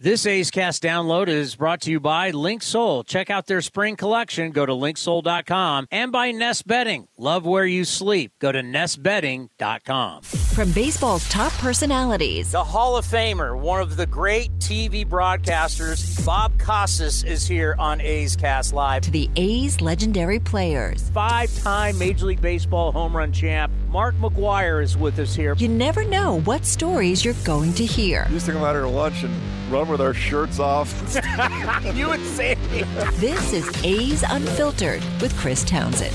This A's Cast download is brought to you by Linksoul. Check out their spring collection. Go to linksoul.com and by Nest Bedding. Love where you sleep. Go to nestbedding.com. From baseball's top personalities, The Hall of Famer, one of the great TV broadcasters, Bob Costas is here on A's Cast Live. to the A's legendary players. Five time Major League Baseball home run champ, Mark McGwire is with us here. You never know what stories you're going to hear. We used to come out here to lunch and run with our shirts off. you and Sandy. This is A's Unfiltered with Chris Townsend.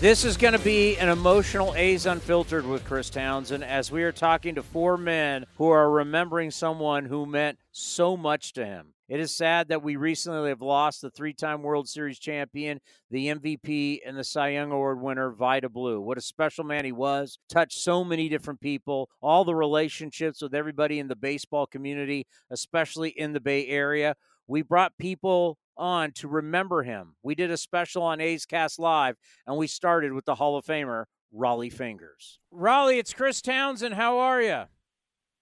This is going to be an emotional A's Unfiltered with Chris Townsend as we are talking to four men who are remembering someone who meant so much to him. It is sad that we recently have lost the three time World Series champion, the MVP, and the Cy Young Award winner, Vida Blue. What a special man he was, touched so many different people, all the relationships with everybody in the baseball community, especially in the Bay Area. We brought people on to remember him. We did a special on A's Cast Live, and we started with the Hall of Famer, Rollie Fingers. Raleigh, it's Chris Townsend. How are you?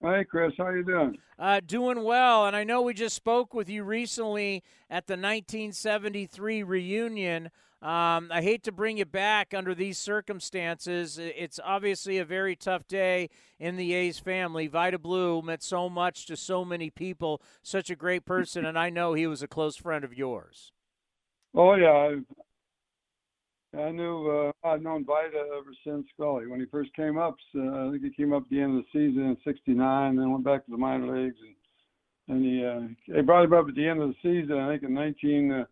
Hey, Chris, how you doing? Uh, doing well, and I know we just spoke with you recently at the 1973 reunion. Um, I hate to bring you back under these circumstances. It's obviously a very tough day in the A's family. Vida Blue meant so much to so many people, such a great person, and I know he was a close friend of yours. Oh yeah, I, knew uh, I've known Vida ever since Scully when he first came up. So I think he came up at the end of the season in '69, then went back to the minor leagues, and and he uh, they brought him up at the end of the season. I think in 19, uh, I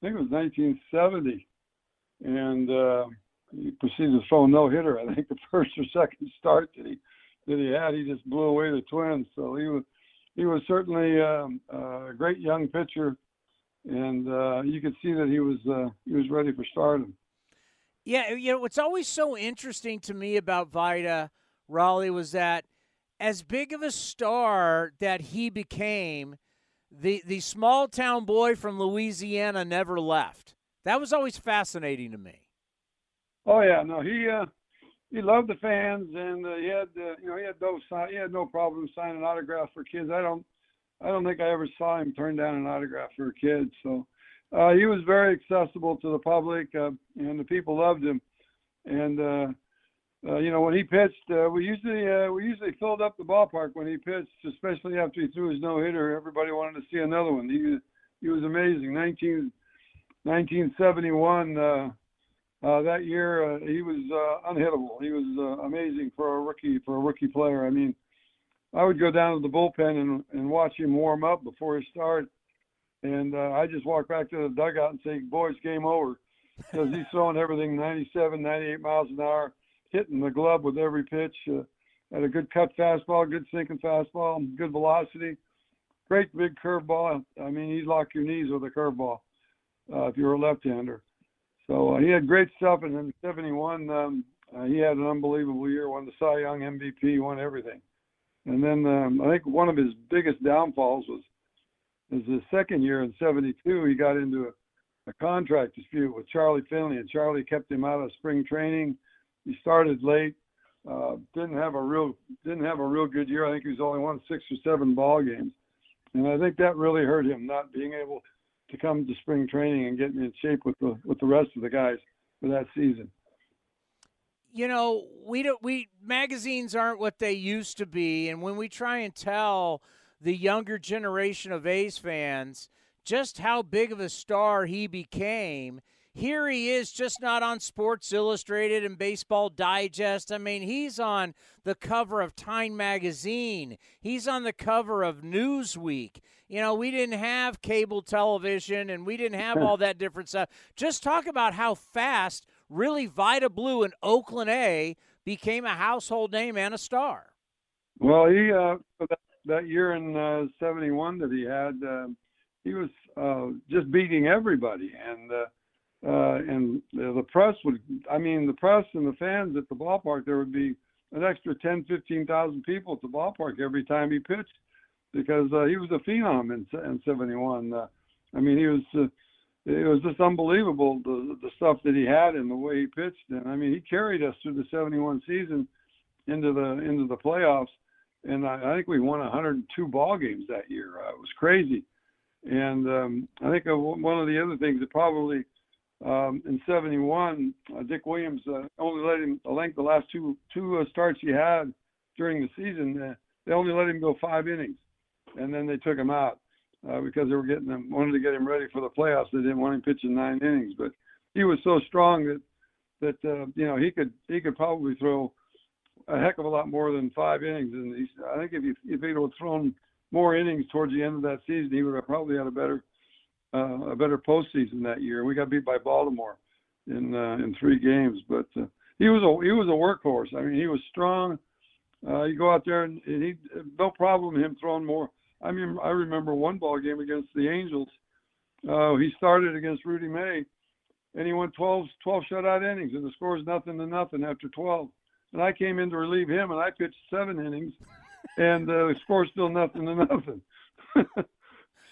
think it was 1970, and uh, he proceeded to throw a no hitter. I think the first or second start that he that he had, he just blew away the Twins. So he was he was certainly um, uh, a great young pitcher and uh, you could see that he was uh, he was ready for stardom. Yeah, you know what's always so interesting to me about Vida Rollie was that as big of a star that he became, the the small town boy from Louisiana never left. That was always fascinating to me. Oh yeah, no, he uh, he loved the fans, and uh, he had uh, you know he had no he had no problem signing autographs for kids. I don't I don't think I ever saw him turn down an autograph for a kid. So uh, he was very accessible to the public, uh, and the people loved him. And uh, uh, you know, when he pitched, uh, we usually uh, we usually filled up the ballpark when he pitched, especially after he threw his no hitter. Everybody wanted to see another one. He he was amazing. 19, 1971. Uh, uh, that year, uh, he was uh, unhittable. He was uh, amazing for a rookie for a rookie player. I mean, I would go down to the bullpen and and watch him warm up before he start, and uh, I just walk back to the dugout and say, "Boys, game over," because he's throwing everything 97, 98 miles an hour, hitting the glove with every pitch. Uh, had a good cut fastball, good sinking fastball, good velocity, great big curveball. I mean, he'd lock your knees with a curveball uh, if you were a left-hander. So uh, he had great stuff, and in '71, um, uh, he had an unbelievable year. Won the Cy Young MVP, won everything. And then um, I think one of his biggest downfalls was is the second year in '72 he got into a, a contract dispute with Charlie Finley, and Charlie kept him out of spring training. He started late, uh, didn't have a real didn't have a real good year. I think he was only won six or seven ball games, and I think that really hurt him not being able to come to spring training and get in shape with the with the rest of the guys for that season you know, we don't we magazines aren't what they used to be, and when we try and tell the younger generation of A's fans just how big of a star he became, here he is just not on Sports Illustrated and Baseball Digest. I mean, he's on the cover of Time magazine. He's on the cover of Newsweek. You know, we didn't have cable television and we didn't have all that different stuff. Just talk about how fast really Vida Blue and Oakland A became a household name and a star. Well, he uh, that, year in uh, '71 that he had, uh, he was uh, just beating everybody, and uh, uh, and the press would. I mean, the press and the fans at the ballpark. There would be an extra 10, 15,000 people at the ballpark every time he pitched because uh, he was a phenom in, in '71. Uh, I mean, he was. Uh, it was just unbelievable the the stuff that he had and the way he pitched. And I mean, he carried us through the '71 season into the into the playoffs, and I, I think we won 102 ball games that year. Uh, it was crazy. And um, I think one of the other things that probably um, in '71, uh, Dick Williams uh, only let him. Think the last two two uh, starts he had during the season, uh, they only let him go five innings, and then they took him out uh, because they were getting him wanted to get him ready for the playoffs. They didn't want him pitching nine innings, but he was so strong that that uh, you know he could he could probably throw a heck of a lot more than five innings. And he's, I think if he if he'd have thrown more innings towards the end of that season, he would have probably had a better uh, a better postseason that year. We got beat by Baltimore in uh, in three games, but uh, he was a he was a workhorse. I mean, he was strong. Uh, you go out there and, and he no problem him throwing more. I mean, I remember one ball game against the Angels. Uh, he started against Rudy May, and he went 12, 12 shutout innings, and the score is nothing to nothing after 12. And I came in to relieve him, and I pitched seven innings, and uh, the score's still nothing to nothing.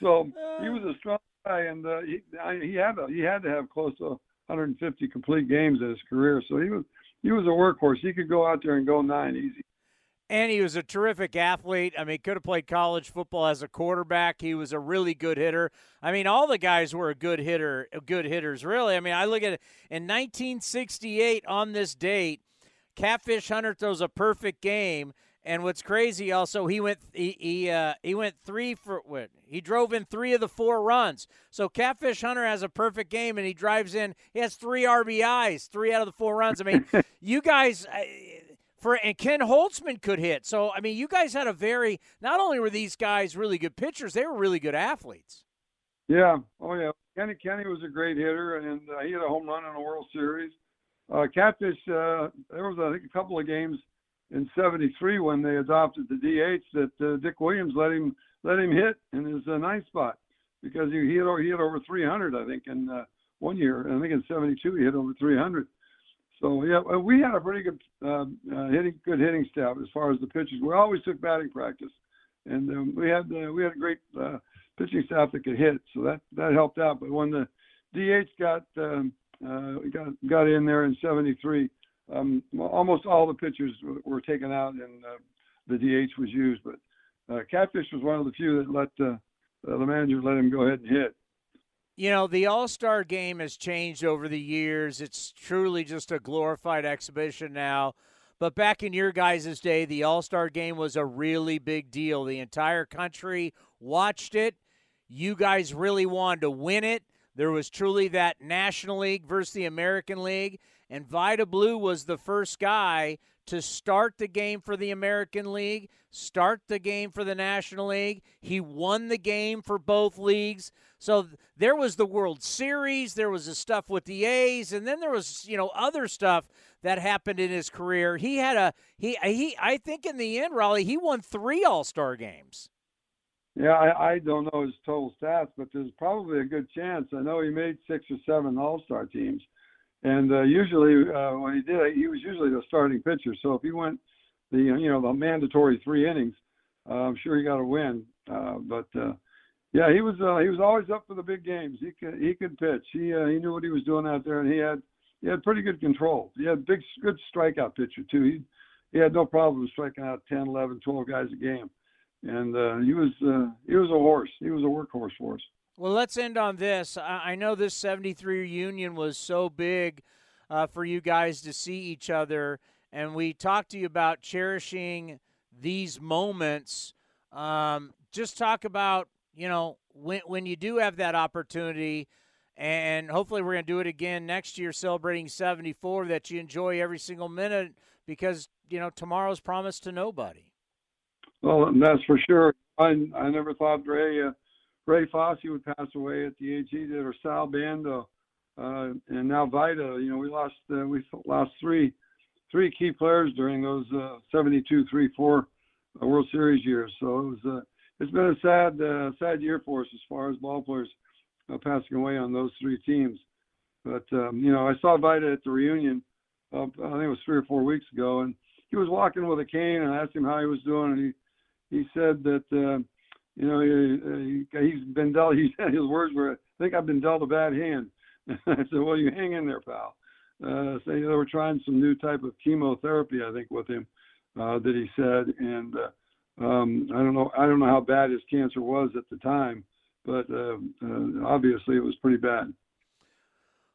so he was a strong guy, and uh, he I, he had to, he had to have close to 150 complete games in his career. So he was he was a workhorse. He could go out there and go nine easy. And he was a terrific athlete. I mean, could have played college football as a quarterback. He was a really good hitter. I mean, all the guys were a good hitter, good hitters, really. I mean, I look at it in 1968 on this date, Catfish Hunter throws a perfect game. And what's crazy also, he went he he, uh, he went three for what he drove in three of the four runs. So Catfish Hunter has a perfect game, and he drives in. He has three RBIs, three out of the four runs. I mean, you guys. For and Ken Holtzman could hit. So I mean, you guys had a very. Not only were these guys really good pitchers, they were really good athletes. Yeah. Oh yeah. Kenny Kenny was a great hitter, and uh, he had a home run in the World Series. Uh, Catfish. Uh, there was I think a couple of games in '73 when they adopted the DH that uh, Dick Williams let him let him hit in his uh, ninth spot because he, hit he hit over 300 I think in uh, one year. And I think in '72 he hit over 300. So yeah, we had a pretty good uh, uh, hitting good hitting staff as far as the pitchers. We always took batting practice, and um, we had uh, we had a great uh, pitching staff that could hit, so that that helped out. But when the DH got um, uh, got got in there in '73 um, almost all the pitchers were taken out and uh, the DH was used. But uh, Catfish was one of the few that let uh, the manager let him go ahead and hit. You know, the All Star game has changed over the years. It's truly just a glorified exhibition now. But back in your guys' day, the All Star game was a really big deal. The entire country watched it. You guys really wanted to win it. There was truly that National League versus the American League. And Vida Blue was the first guy to start the game for the American League, start the game for the National League. He won the game for both leagues. So there was the World Series, there was the stuff with the A's, and then there was, you know, other stuff that happened in his career. He had a he he I think in the end, Rollie, he won 3 All-Star games. Yeah, I, I don't know his total stats, but there's probably a good chance. I know he made six or seven All-Star teams. And uh, usually, uh, when he did, he was usually the starting pitcher. So if he went the you know the mandatory three innings, uh, I'm sure he got a win. Uh, but uh, yeah, he was uh, he was always up for the big games. He could he could pitch. He uh, he knew what he was doing out there, and he had he had pretty good control. He had big good strikeout pitcher too. He he had no problem striking out 10, 11, 12 guys a game, and uh, he was uh, he was a horse. He was a workhorse for us. Well, let's end on this. I know this 73 reunion was so big uh, for you guys to see each other, and we talked to you about cherishing these moments. Um, just talk about, you know, when, when you do have that opportunity, and hopefully we're going to do it again next year, celebrating 74, that you enjoy every single minute because, you know, tomorrow's promised to nobody. Well, that's for sure. I, I never thought Ray. Uh, Ray Fosse would pass away at the age he did, or Sal Bando, uh, and now Vida. You know, we lost uh, we lost three three key players during those uh, 72, 3, 4 uh, World Series years. So it was uh, it's been a sad uh, sad year for us as far as ball players uh, passing away on those three teams. But um, you know, I saw Vida at the reunion. Uh, I think it was three or four weeks ago, and he was walking with a cane, and I asked him how he was doing, and he he said that uh, you know he, he's been dealt. He his words were, "I think I've been dealt a bad hand." I said, "Well, you hang in there, pal." Uh, so they were trying some new type of chemotherapy, I think, with him uh, that he said, and uh, um, I don't know, I don't know how bad his cancer was at the time, but uh, uh, obviously it was pretty bad.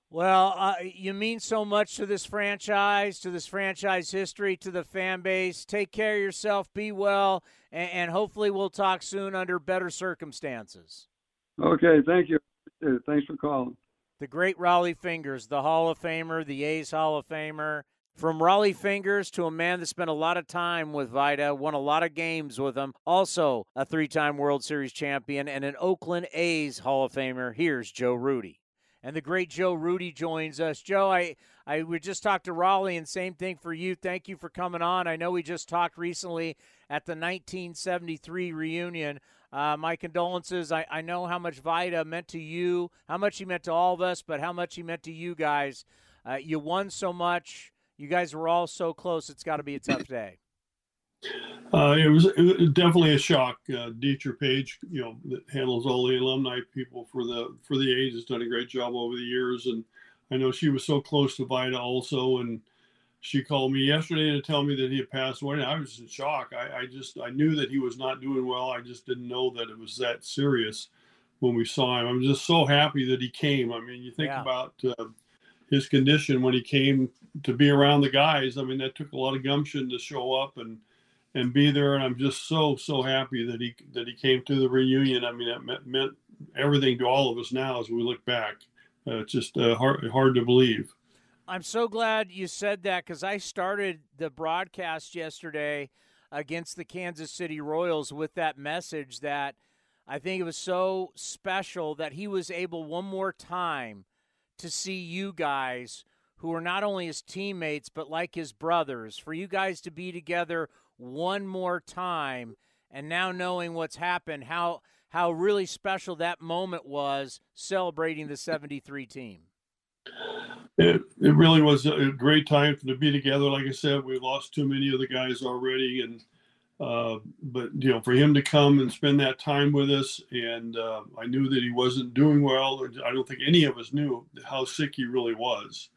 Well, uh, you mean so much to this franchise, to this franchise history, to the fan base. Take care of yourself, be well, and, and hopefully we'll talk soon under better circumstances. Okay, thank you. Thanks for calling. The great Rollie Fingers, the Hall of Famer, the A's Hall of Famer. From Rollie Fingers to a man that spent a lot of time with Vida, won a lot of games with him, also a three time World Series champion, and an Oakland A's Hall of Famer. Here's Joe Rudi. And the great Joe Rudi joins us. Joe, I, I would just talk to Rollie, and same thing for you. Thank you for coming on. I know we just talked recently at the 1973 reunion. Uh, my condolences. I, I know how much Vida meant to you, how much he meant to all of us, but how much he meant to you guys. Uh, you won so much. You guys were all so close. It's got to be a tough day. Uh, it, was, it, was, definitely a shock. Uh, Dieter Page, you know, that handles all the alumni people for the for the A's, has done a great job over the years, and I know she was so close to Vida also, and she called me yesterday to tell me that he had passed away. And I was in shock. I, I just I knew that he was not doing well. I just didn't know that it was that serious when we saw him. I'm just so happy that he came. I mean, you think yeah. about. Uh, his condition when he came to be around the guys. I mean, that took a lot of gumption to show up and and be there. And I'm just so so happy that he that he came to the reunion. I mean, it meant, meant everything to all of us now as we look back. Uh, it's just uh, hard hard to believe. I'm so glad you said that because I started the broadcast yesterday against the Kansas City Royals with that message that I think it was so special that he was able one more time to see you guys who are not only his teammates but like his brothers for you guys to be together one more time and now knowing what's happened how how really special that moment was celebrating the 73 team it, it really was a great time to be together like i said we lost too many of the guys already and uh, but you know, for him to come and spend that time with us, and uh, I knew that he wasn't doing well. I don't think any of us knew how sick he really was.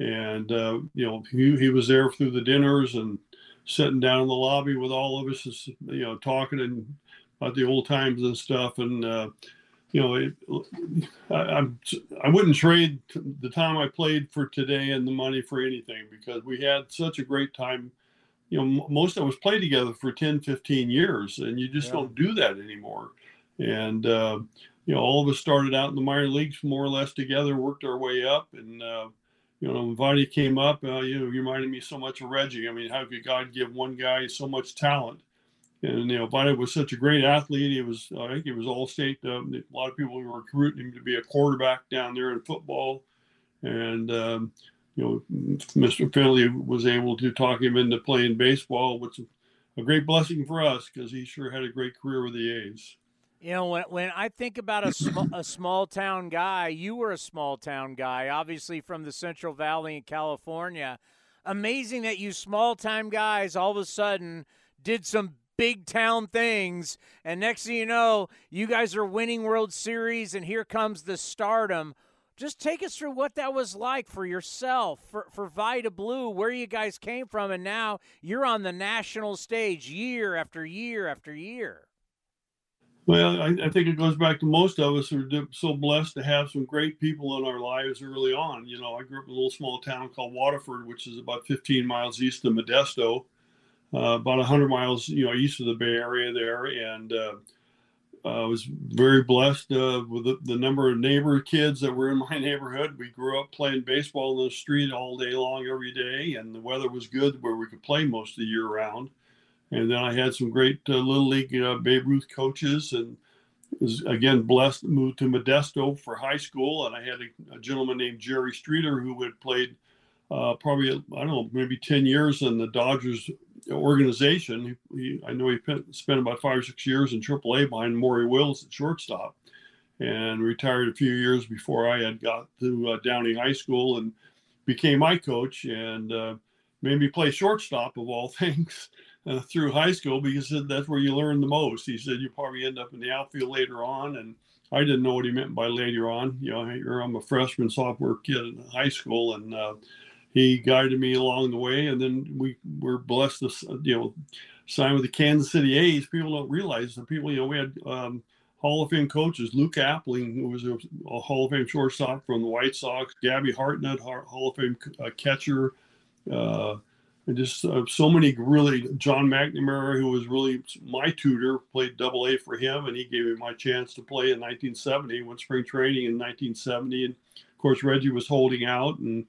And uh, you know, he, he was there through the dinners and sitting down in the lobby with all of us, you know, talking and about the old times and stuff. And uh, you know, it, I, I'm I wouldn't trade the time I played for today and the money for anything because we had such a great time you know, most of us play together for 10, 15 years, and you just yeah. don't do that anymore. And, uh, you know, all of us started out in the minor leagues more or less together, worked our way up. And, uh, you know, Vida came up, uh, you know, reminded me so much of Reggie. I mean, how could God give one guy so much talent? And, you know, Vida was such a great athlete. He was, I think he was all state. Um, a lot of people were recruiting him to be a quarterback down there in football. And, um, you know, Mr. Finley was able to talk him into playing baseball, which a great blessing for us because he sure had a great career with the A's. You know, when, when I think about a, sm- a small town guy, you were a small town guy, obviously from the Central Valley in California. Amazing that you small time guys all of a sudden did some big town things. And next thing you know, you guys are winning World Series, and here comes the stardom just take us through what that was like for yourself, for, for Vida Blue, where you guys came from, and now you're on the national stage year after year after year. Well, I, I, think it goes back to most of us who are so blessed to have some great people in our lives early on. You know, I grew up in a little small town called Waterford, which is about 15 miles east of Modesto, uh, about 100 miles, you know, east of the Bay Area there, and uh, I was very blessed uh, with the, the, number of neighbor kids that were in my neighborhood. We grew up playing baseball in the street all day long, every day, and the weather was good where we could play most of the year round. And then I had some great uh, little league uh, Babe Ruth coaches, and was again blessed to move to Modesto for high school. And I had a, a gentleman named Jerry Streeter who had played uh, probably I don't know maybe ten years in the Dodgers organization. He, he, I know he spent about five or six years in AAA behind Maury Wills at shortstop, and retired a few years before I had got to uh, Downey High School and became my coach and uh, made me play shortstop of all things uh, through high school because that's where you learn the most. He said you probably end up in the outfield later on, and I didn't know what he meant by later on. You know, I'm a freshman sophomore kid in high school, and uh, he guided me along the way. And then we were blessed to you know sign with the Kansas City A's. People don't realize the people you know we had. Um, Hall of Fame coaches, Luke Appling, who was a, a, Hall of Fame shortstop from the White Sox, Gabby Hartnett, Hall of Fame uh, catcher, uh, and just uh, so many really John McNamara, who was really my tutor, played Double A for him, and he gave me my chance to play in 1970. Went spring training in 1970, and of course Reggie was holding out, and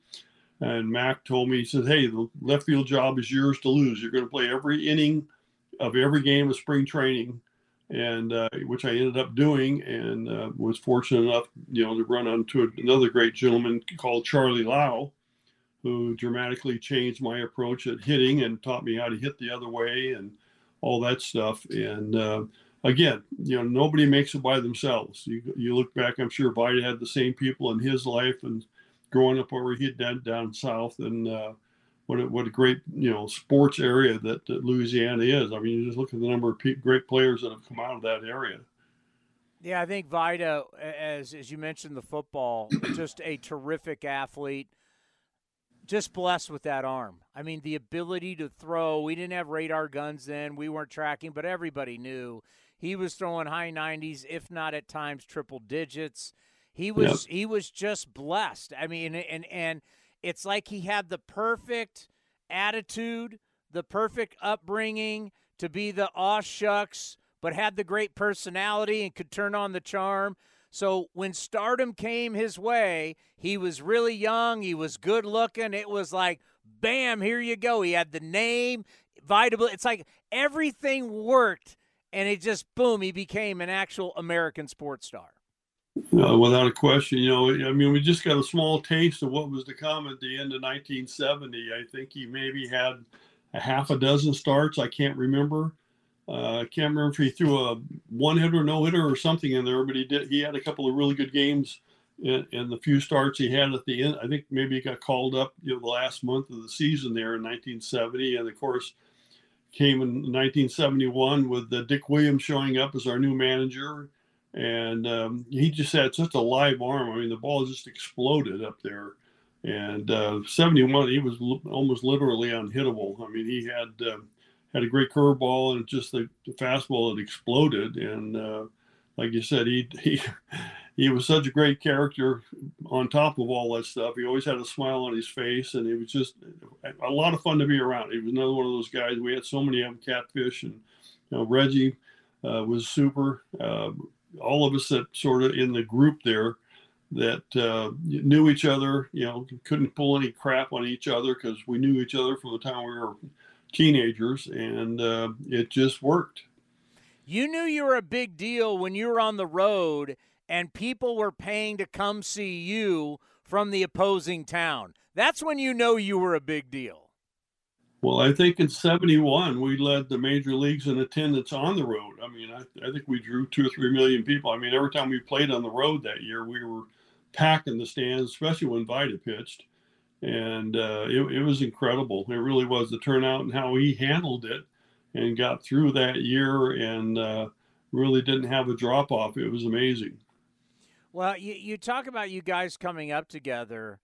and Mac told me he said, "Hey, the left field job is yours to lose. You're going to play every inning of every game of spring training." And uh, which I ended up doing, and uh, was fortunate enough, you know, to run onto another great gentleman called Charlie Lau, who dramatically changed my approach at hitting and taught me how to hit the other way and all that stuff. And uh, again, you know, nobody makes it by themselves. You, you look back, I'm sure Vida had the same people in his life and growing up over he down, down south and uh, what a, what a great you know sports area that, that Louisiana is. I mean, you just look at the number of pe- great players that have come out of that area. Yeah, I think Vida, as as you mentioned, the football, just a terrific athlete just blessed with that arm. I mean, the ability to throw. We didn't have radar guns then. We weren't tracking, but everybody knew he was throwing high 90s, if not at times triple digits. He was yep. he was just blessed. I mean, and and it's like he had the perfect attitude, the perfect upbringing to be the aw shucks, but had the great personality and could turn on the charm. So when stardom came his way, he was really young, he was good looking. It was like, bam, here you go. He had the name, Vida Blue. It's like everything worked, and it just boom, he became an actual American sports star. Uh, without a question, you know, I mean, we just got a small taste of what was to come at the end of 1970. I think he maybe had a half a dozen starts. I can't remember. Uh, I can't remember if he threw a one hitter, no hitter, or something in there, but he did. He had a couple of really good games in, in, the few starts he had at the end. I think maybe he got called up, you know, the last month of the season there in 1970, and of course came in 1971 with uh, Dick Williams showing up as our new manager, and um, he just had such a live arm. I mean, the ball just exploded up there. And uh, 71, he was l- almost literally unhittable. I mean, he had. Uh, had a great curveball and just the, the fastball had exploded. And uh, like you said, he he he was such a great character. On top of all that stuff, he always had a smile on his face, and it was just a lot of fun to be around. He was another one of those guys. We had so many of them, catfish, and you know Reggie uh, was super. Uh, all of us that sort of in the group there that uh, knew each other, you know, couldn't pull any crap on each other because we knew each other from the time we were teenagers, and uh, it just worked. You knew you were a big deal when you were on the road and people were paying to come see you from the opposing town. That's when you know you were a big deal. Well, I think in 71, we led the major leagues in attendance on the road. I mean, I, I think we drew two or three million people. I mean, every time we played on the road that year, we were packing the stands, especially when Vida pitched and uh, it, it was incredible. It really was the turnout and how he handled it and got through that year and uh, really didn't have a drop off. It was amazing. Well, you, you talk about you guys coming up together.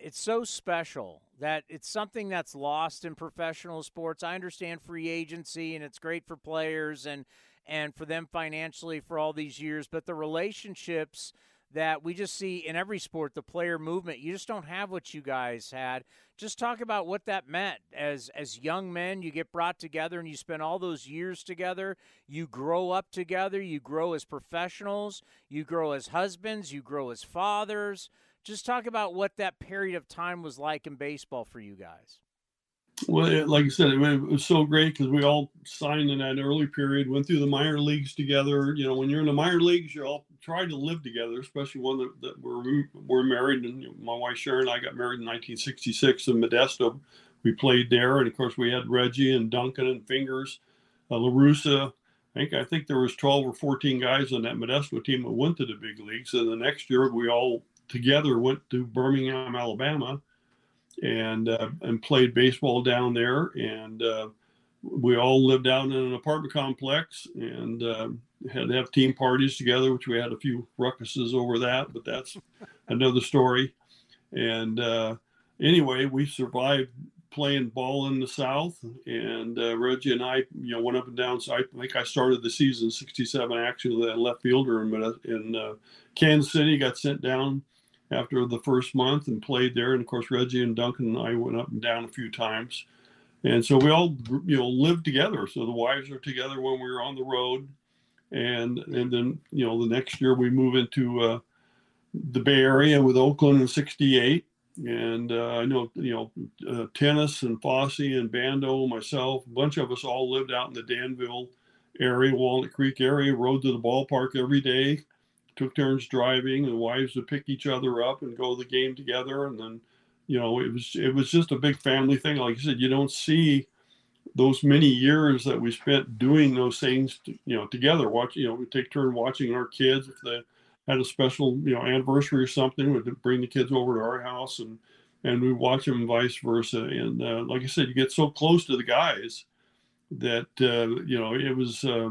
It's so special that it's something that's lost in professional sports. I understand free agency and it's great for players and and for them financially for all these years, but the relationships that we just see in every sport the player movement. You just don't have what you guys had. Just talk about what that meant. As as young men you get brought together and you spend all those years together. You grow up together. You grow as professionals. You grow as husbands. You grow as fathers. Just talk about what that period of time was like in baseball for you guys well, like I said, it was so great because we all signed in that early period, went through the minor leagues together. You know, when you're in the minor leagues, you're all try to live together, especially one that, that we're we're married. And my wife Sharon and I got married in 1966 in Modesto. We played there, and of course we had Reggie and Duncan and Fingers, uh, La Russa. I think I think there was 12 or 14 guys on that Modesto team that went to the big leagues. And the next year we all together went to Birmingham, Alabama, and uh, and played baseball down there. And uh, we all lived out in an apartment complex and uh, had to have team parties together, which we had a few ruckuses over that, but that's another story. And uh, anyway, we survived playing ball in the South, and uh, Reggie and I, you know, went up and down. So I think I started the season '67 actually, that left fielder in, in uh, Kansas City. Got sent down after the first month and played there. And of course, Reggie and Duncan and I went up and down a few times. And so we all, you know, lived together. So the wives are together when we were on the road. And, and then, you know, the next year we move into uh, the Bay Area with Oakland in 68. And uh, I know, you know, uh, Tenace and Fosse and Bando, myself, a bunch of us all lived out in the Danville area, Walnut Creek area, rode to the ballpark every day took turns driving. and wives would pick each other up and go to the game together. And then, you know, it was it was just a big family thing. Like you said, you don't see those many years that we spent doing those things, to, you know, together. Watch, you know, we take turn watching our kids if they had a special, you know, anniversary or something. We'd bring the kids over to our house and and we watch them, vice versa. And uh, like I said, you get so close to the guys that uh, you know it was. Uh,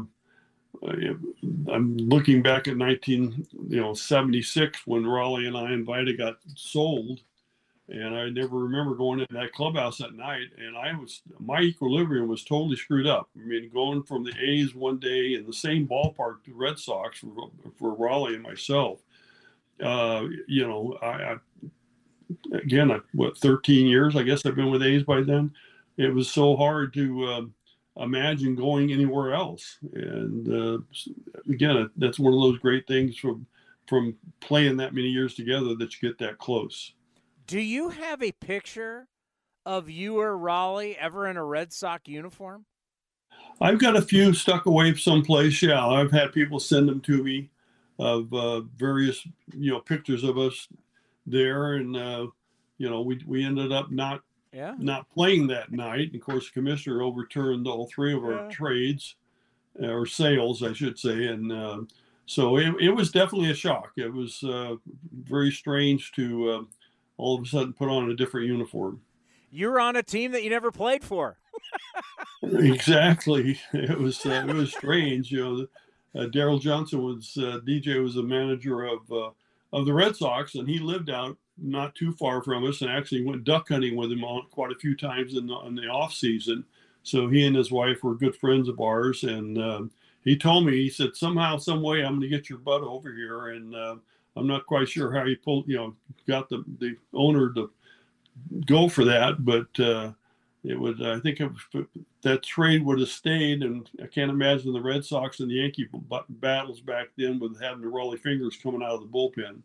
I'm looking back at 19, you know, 76 when Rollie and I and Vida got sold, and I never remember going into that clubhouse that night. And I was my equilibrium was totally screwed up. I mean, going from the A's one day in the same ballpark to Red Sox for, for Rollie and myself. Uh, you know, I, I again, I, what 13 years? I guess I've been with A's by then. It was so hard to. Uh, imagine going anywhere else. And uh, again, that's one of those great things from from playing that many years together that you get that close. Do you have a picture of you or Rollie ever in a Red Sox uniform? I've got a few stuck away someplace. Yeah, I've had people send them to me of uh, various you know pictures of us there, and uh, you know we we ended up not yeah. not playing that night. And of course, the commissioner overturned all three of Yeah. our trades uh, or sales, I should say. And uh, so it, it was definitely a shock. It was uh, very strange to uh, all of a sudden put on a different uniform. You were on a team that you never played for. exactly. It was uh, it was strange. You know, uh, Darrell Johnson was uh, DJ was the manager of uh, of the Red Sox, and he lived out not too far from us, and actually went duck hunting with him on quite a few times in the in the off season. So he and his wife were good friends of ours, and um, he told me he said somehow, some way, I'm going to get your butt over here, and uh, I'm not quite sure how he pulled, you know, got the the owner to go for that, but uh, it would. I think it was, that trade would have stayed, and I can't imagine the Red Sox and the Yankee battles back then with having the Rollie fingers coming out of the bullpen.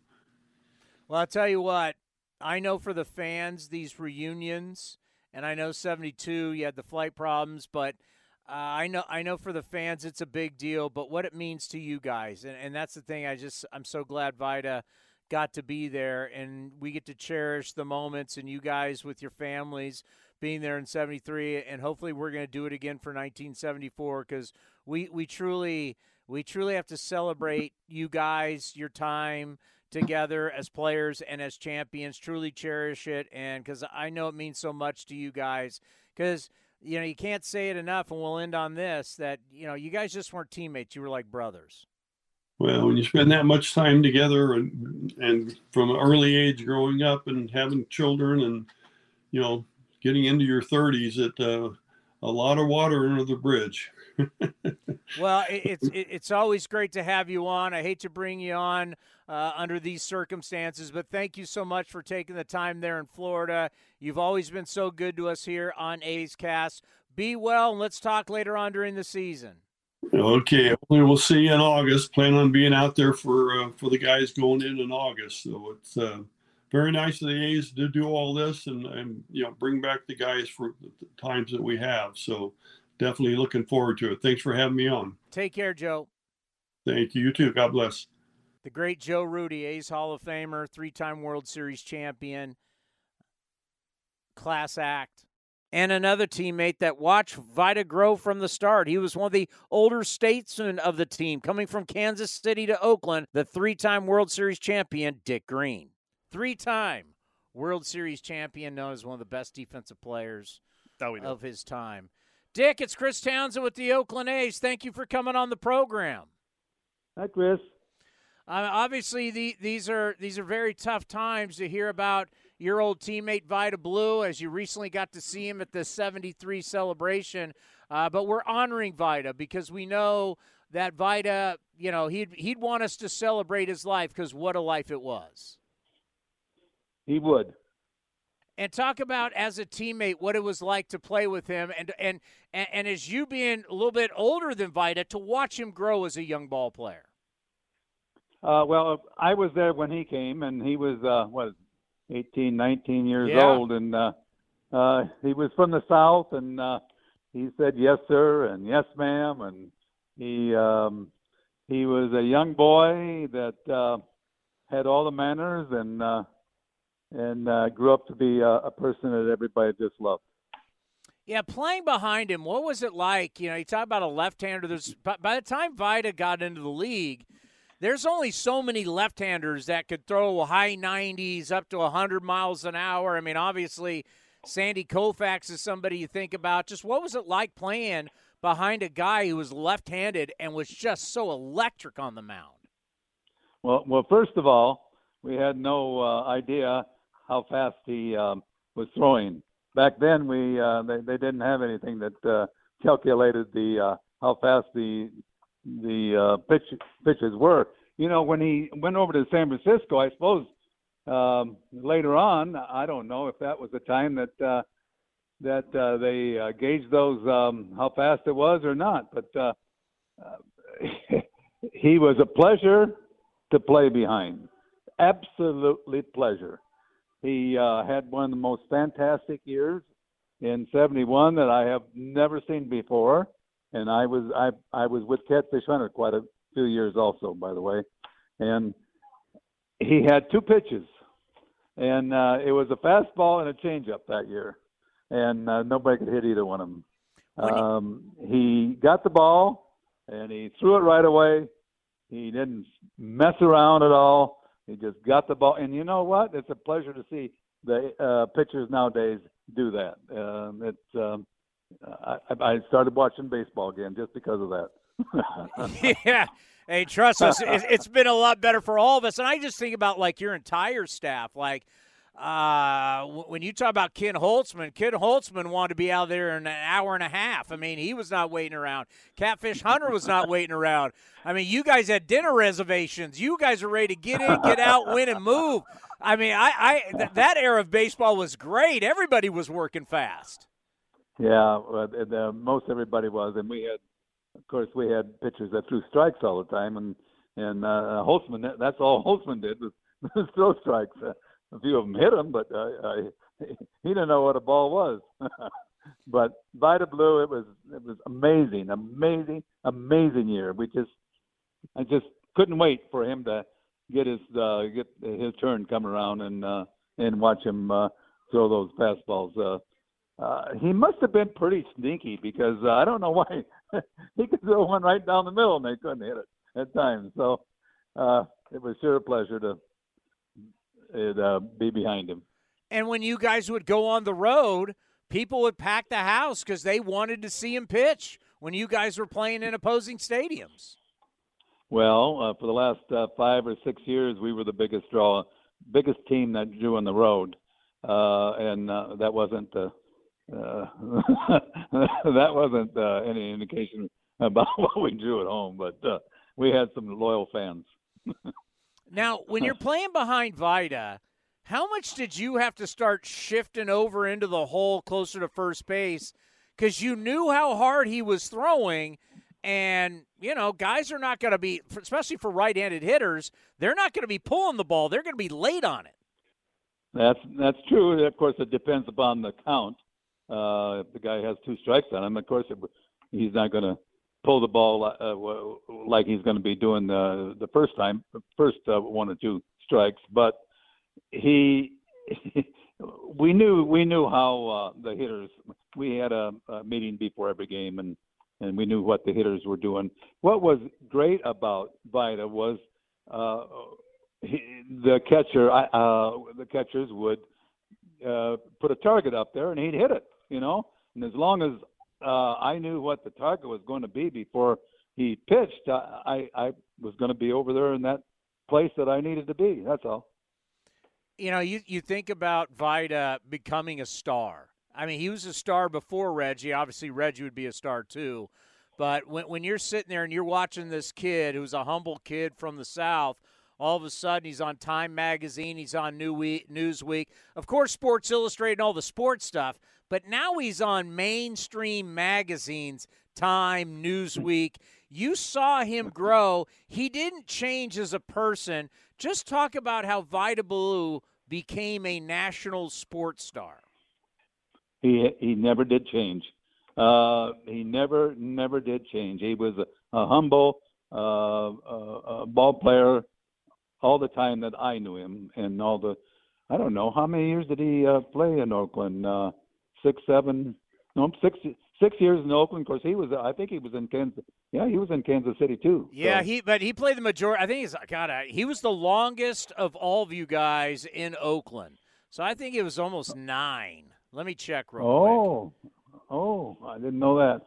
Well, I'll tell you what, I know for the fans, these reunions, and I know 72, you had the flight problems, but uh, I know I know for the fans it's a big deal, but what it means to you guys, and, and that's the thing. I just I'm so glad Vida got to be there, and we get to cherish the moments, and you guys with your families being there in 73 and hopefully we're going to do it again for 1974 because we, we truly we truly have to celebrate you guys your time together as players and as champions. Truly cherish it and because i know it means so much to you guys. Because you know you can't say it enough and we'll end on this that you know you guys just weren't teammates. You were like brothers. Well when you spend that much time together and and from an early age growing up and having children and you know getting into your 30s it uh, a lot of water under the bridge well it's it's always great to have you on. I hate to bring you on uh, under these circumstances but thank you so much for taking the time there in florida. You've always been so good to us here on a's cast. Be well and let's talk later on during the season. Okay we'll see you in august. Plan on being out there for uh, for the guys going in in august. So it's uh, very nice of the A's to do all this and, and you know bring back the guys for the times that we have. So definitely looking forward to it. Thanks for having me on. Take care, Joe. Thank you. You too. God bless. the great Joe Rudi, A's Hall of Famer, three time World Series champion, class act. And another teammate that watched Vida grow from the start. He was one of the older statesmen of the team, coming from Kansas City to Oakland, the three time World Series champion, Dick Green. Three time World Series champion, known as one of the best defensive players oh, of his time. Dick, it's Chris Townsend with the Oakland A's. Thank you for coming on the program. Hi, Chris. Uh, obviously, the, these are these are very tough times to hear about your old teammate Vida Blue, as you recently got to see him at the 73 celebration. Uh, but we're honoring Vida because we know that Vida, you know, he'd he'd want us to celebrate his life because what a life it was. He would. And talk about as a teammate what it was like to play with him, and and and, and as you being a little bit older than Vida, to watch him grow as a young ball player. Uh, well, I was there when he came, and he was uh, what 18, 19 years Yeah. old, and uh, uh, he was from the South, and uh, he said yes, sir, and yes, ma'am, and he um, he was a young boy that uh, had all the manners, and uh, and uh, grew up to be a, a person that everybody just loved. Yeah, playing behind him, what was it like? You know, you talk about a left-hander. There's by, by the time Vida got into the league, there's only so many left-handers that could throw high 90s up to 100 miles an hour. I mean, obviously, Sandy Koufax is somebody you think about. Just what was it like playing behind a guy who was left-handed and was just so electric on the mound? Well, well, first of all, we had no uh, idea how fast he um, was throwing. Back then, we uh, they, they didn't have anything that uh, calculated the uh, how fast the the uh, pitch pitches were. You know, when he went over to San Francisco, I suppose um, later on, I don't know if that was the time that uh, that uh, they uh, gauged those um, how fast it was or not. But uh, uh, he was a pleasure to play behind. Absolutely pleasure. He uh, had one of the most fantastic years in '71 that I have never seen before, and I was I I was with Catfish Hunter quite a few years also, by the way, and he had two pitches, and uh, it was a fastball and a changeup that year, and uh, nobody could hit either one of them. Um, he got the ball and he threw it right away. He didn't mess around at all. He just got the ball, and you know what? It's a pleasure to see the uh, pitchers nowadays do that. Um, it's um, I, I started watching baseball again just because of that. yeah. Hey, trust us, it- it's been a lot better for all of us. And I just think about like your entire staff. Like uh, when you talk about Ken Holtzman, Ken Holtzman wanted to be out there in an hour and a half. I mean, he was not waiting around. Catfish Hunter was not waiting around. I mean, you guys had dinner reservations. You guys are ready to get in, get out, win, and move. I mean, I, I th- that era of baseball was great. Everybody was working fast. Yeah, uh, most everybody was, and we had, of course, we had pitchers that threw strikes all the time, and and uh, Holtzman, that- that's all Holtzman did was throw strikes. A few of them hit him, but uh, uh, he didn't know what a ball was. but Vida Blue, it was it was amazing, amazing, amazing year. We just, I just couldn't wait for him to get his uh, get his turn come around and uh, and watch him uh, throw those fastballs. Uh, uh, he must have been pretty sneaky because uh, I don't know why he could throw one right down the middle and they couldn't hit it at times. So uh, it was sure a pleasure to it, uh, be behind him. And when you guys would go on the road, people would pack the house because they wanted to see him pitch when you guys were playing in opposing stadiums. Well, uh, for the last uh, five or six years, we were the biggest draw, biggest team that drew on the road, uh, and uh, that wasn't uh, uh, that wasn't uh, any indication about what we drew at home. But uh, we had some loyal fans. Now, when you're playing behind Vida, how much did you have to start shifting over into the hole closer to first base? Because you knew how hard he was throwing. And, you know, guys are not going to be, especially for right handed hitters, they're not going to be pulling the ball. They're going to be late on it. That's that's true. Of course, it depends upon the count. Uh, if the guy has two strikes on him, of course, it, he's not going to pull the ball uh, like he's going to be doing the the first time, first uh, one or two strikes, but he. we knew we knew how uh, the hitters. We had a, a meeting before every game, and and we knew what the hitters were doing. What was great about Vida was uh, he, the catcher. Uh, the catchers would uh, put a target up there, and he'd hit it. You know, and as long as uh, I knew what the target was going to be before he pitched, I, I, I was going to be over there in that place that I needed to be. That's all. You know, you, you think about Vida becoming a star. I mean, he was a star before Reggie. Obviously, Reggie would be a star too. But when, when you're sitting there and you're watching this kid who's a humble kid from the South, all of a sudden he's on Time Magazine, he's on New Week, Newsweek, of course, Sports Illustrated and all the sports stuff. But now he's on mainstream magazines, Time, Newsweek. You saw him grow. He didn't change as a person. Just talk about how Vida Blue became a national sports star. He he never did change. Uh, he never never did change. He was a, a humble uh, uh, ball player all the time that I knew him, and all the I don't know how many years did he uh, play in Oakland. Uh, six, seven, no, six, six years in Oakland. Of course, he was. I think he was in Kansas. Yeah, he was in Kansas City too. Yeah, so. he but he played the majority. I think he's God. He was the longest of all of you guys in Oakland. So I think it was almost nine. Let me check real oh, quick. Oh, oh, I didn't know that.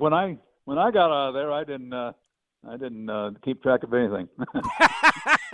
When I when I got out of there, I didn't. Uh, I didn't uh, keep track of anything.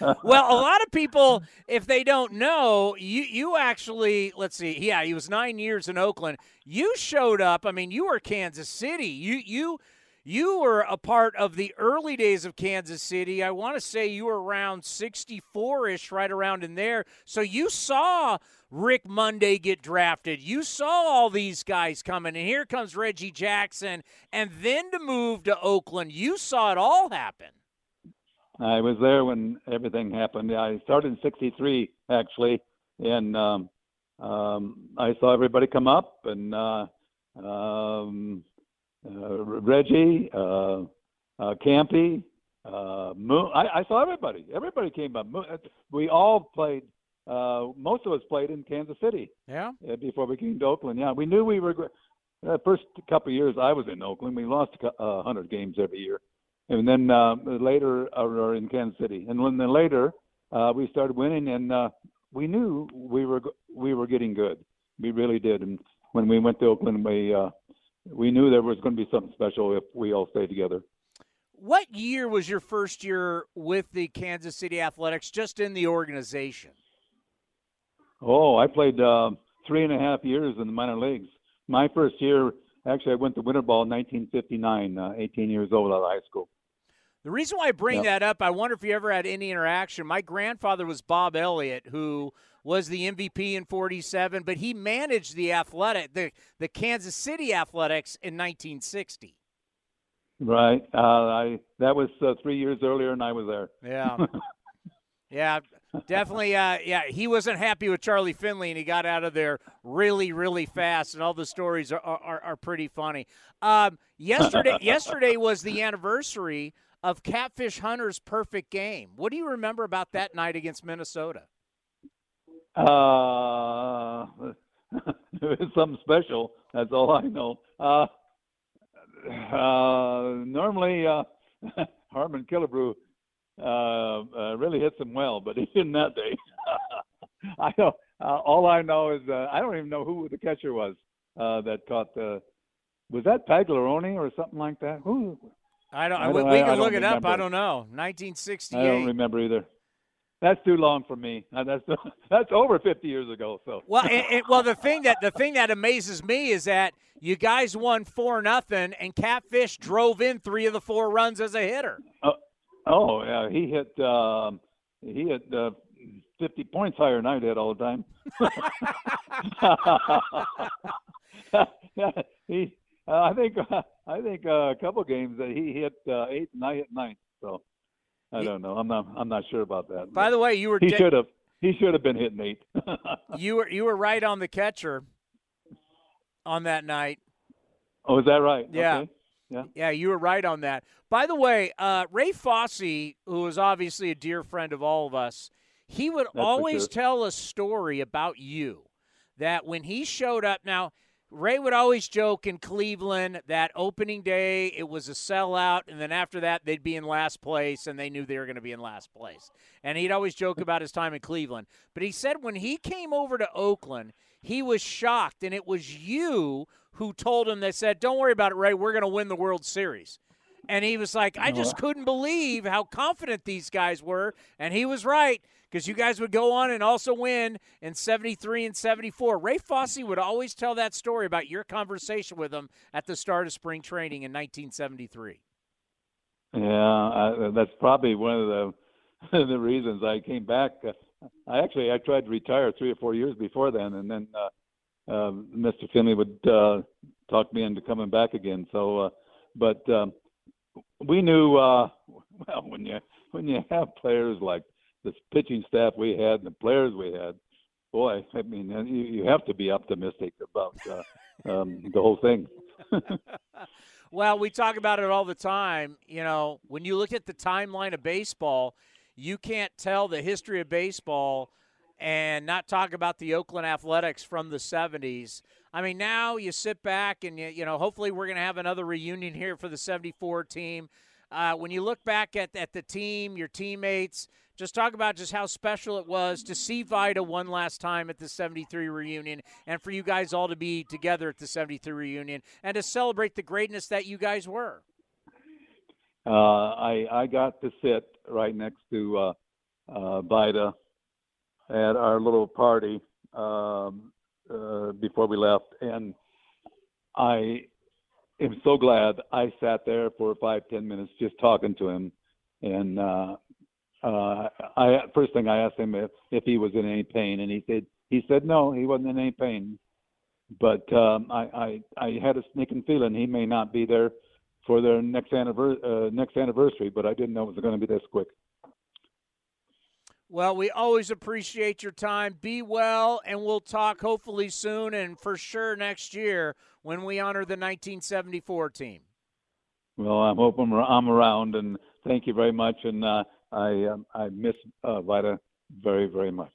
well, a lot of people, if they don't know, you you actually let's see, yeah, he was nine years in Oakland. You showed up. I mean, you were Kansas City. You you you were a part of the early days of Kansas City. I want to say you were around 64 ish, right around in there. So you saw Rick Monday get drafted. You saw all these guys coming, and here comes Reggie Jackson. And then to move to Oakland, you saw it all happen. I was there when everything happened. I started in '63 actually, and um, um, I saw everybody come up, and uh, um, uh, Reggie, uh, uh, Campy, uh, Moon. I, I saw everybody. Everybody came up. We all played. Uh, most of us played in Kansas City. Yeah. Uh, before we came to Oakland. Yeah, we knew we were. The first couple of years I was in Oakland, we lost a uh, hundred games every year and then uh, later are in Kansas City. And when then later uh, we started winning, and uh, we knew we were we were getting good. We really did. And when we went to Oakland, we uh, we knew there was going to be something special if we all stayed together. What year was your first year with the Kansas City Athletics, just in the organization? Oh, I played uh, three and a half years in the minor leagues. My first year, actually, I went to winter ball in 1959, uh, 18 years old out of high school. The reason why I bring yep. that up, I wonder if you ever had any interaction. My grandfather was Bob Elliott, who was the MVP in 47, but he managed the athletic, the, the Kansas City Athletics in 1960. Right. Uh, I that was uh, three years earlier, and I was there. Yeah. yeah, definitely. Uh, yeah, he wasn't happy with Charlie Finley, and he got out of there really, really fast. And all the stories are are, are pretty funny. Um, yesterday, yesterday was the anniversary of Catfish Hunter's perfect game. What do you remember about that night against Minnesota? Uh, it was something special. That's all I know. Uh, uh, normally, uh, Harmon Killebrew uh, uh, really hits him well, but he didn't that day. I know. Uh, all I know is uh, I don't even know who the catcher was uh, that caught the. Was that Pagliaroni or something like that? Who I don't. I don't we, can look it remember. up. I don't know. 1968. I don't remember either. That's too long for me. That's that's over 50 years ago. So well, it, it, well, the thing that the thing that amazes me is that you guys won four nothing, and Catfish drove in three of the four runs as a hitter. Uh, oh yeah, he hit um, he hit uh, 50 points higher than I did all the time. he uh, I think uh, I think uh, a couple games that he hit uh, eight and I hit ninth. So I don't know. I'm not I'm not sure about that. By the way, you were he de- should have he should have been hitting eight. you were you were right on the catcher on that night. Oh, is that right? Yeah. Okay. Yeah. Yeah, you were right on that. By the way, uh, Ray Fosse, who is obviously a dear friend of all of us, he would That's always sure. tell a story about you that when he showed up now Ray would always joke in Cleveland that opening day it was a sellout, and then after that they'd be in last place, and they knew they were going to be in last place. And he'd always joke about his time in Cleveland. But he said when he came over to Oakland, he was shocked, and it was you who told him they said, "Don't worry about it, Ray. We're going to win the World Series." And he was like, "I just couldn't believe how confident these guys were," and he was right because you guys would go on and also win in 73 and 74. Ray Fosse would always tell that story about your conversation with him at the start of spring training in 1973. Yeah, I, that's probably one of the the reasons I came back. I actually I tried to retire three or four years before then, and then uh, uh, Mr. Finley would uh, talk me into coming back again. So, uh, but um, we knew uh, well when you when you have players like this pitching staff we had and the players we had, boy, I mean, you, you have to be optimistic about uh, um, the whole thing. well, we talk about it all the time. You know, when you look at the timeline of baseball, you can't tell the history of baseball and not talk about the Oakland Athletics from the 70s. I mean, now you sit back and, you, you know, hopefully we're going to have another reunion here for the 74 team. Uh, when you look back at, at the team, your teammates, just talk about just how special it was to see Vida one last time at the 73 reunion and for you guys all to be together at the 73 reunion and to celebrate the greatness that you guys were. Uh, I I got to sit right next to uh, uh, Vida at our little party um, uh, before we left, and I am so glad I sat there for five ten minutes just talking to him, and uh, uh, I first thing I asked him if if he was in any pain, and he said he said no, he wasn't in any pain, but um, I, I I had a sneaking feeling he may not be there for their next anniversary, uh, next anniversary, but I didn't know it was going to be this quick. Well, we always appreciate your time. Be well, and we'll talk hopefully soon and for sure next year when we honor the 1974 team. Well, I'm hoping I'm around, and thank you very much. And uh, I um, I miss uh, Vida very very much.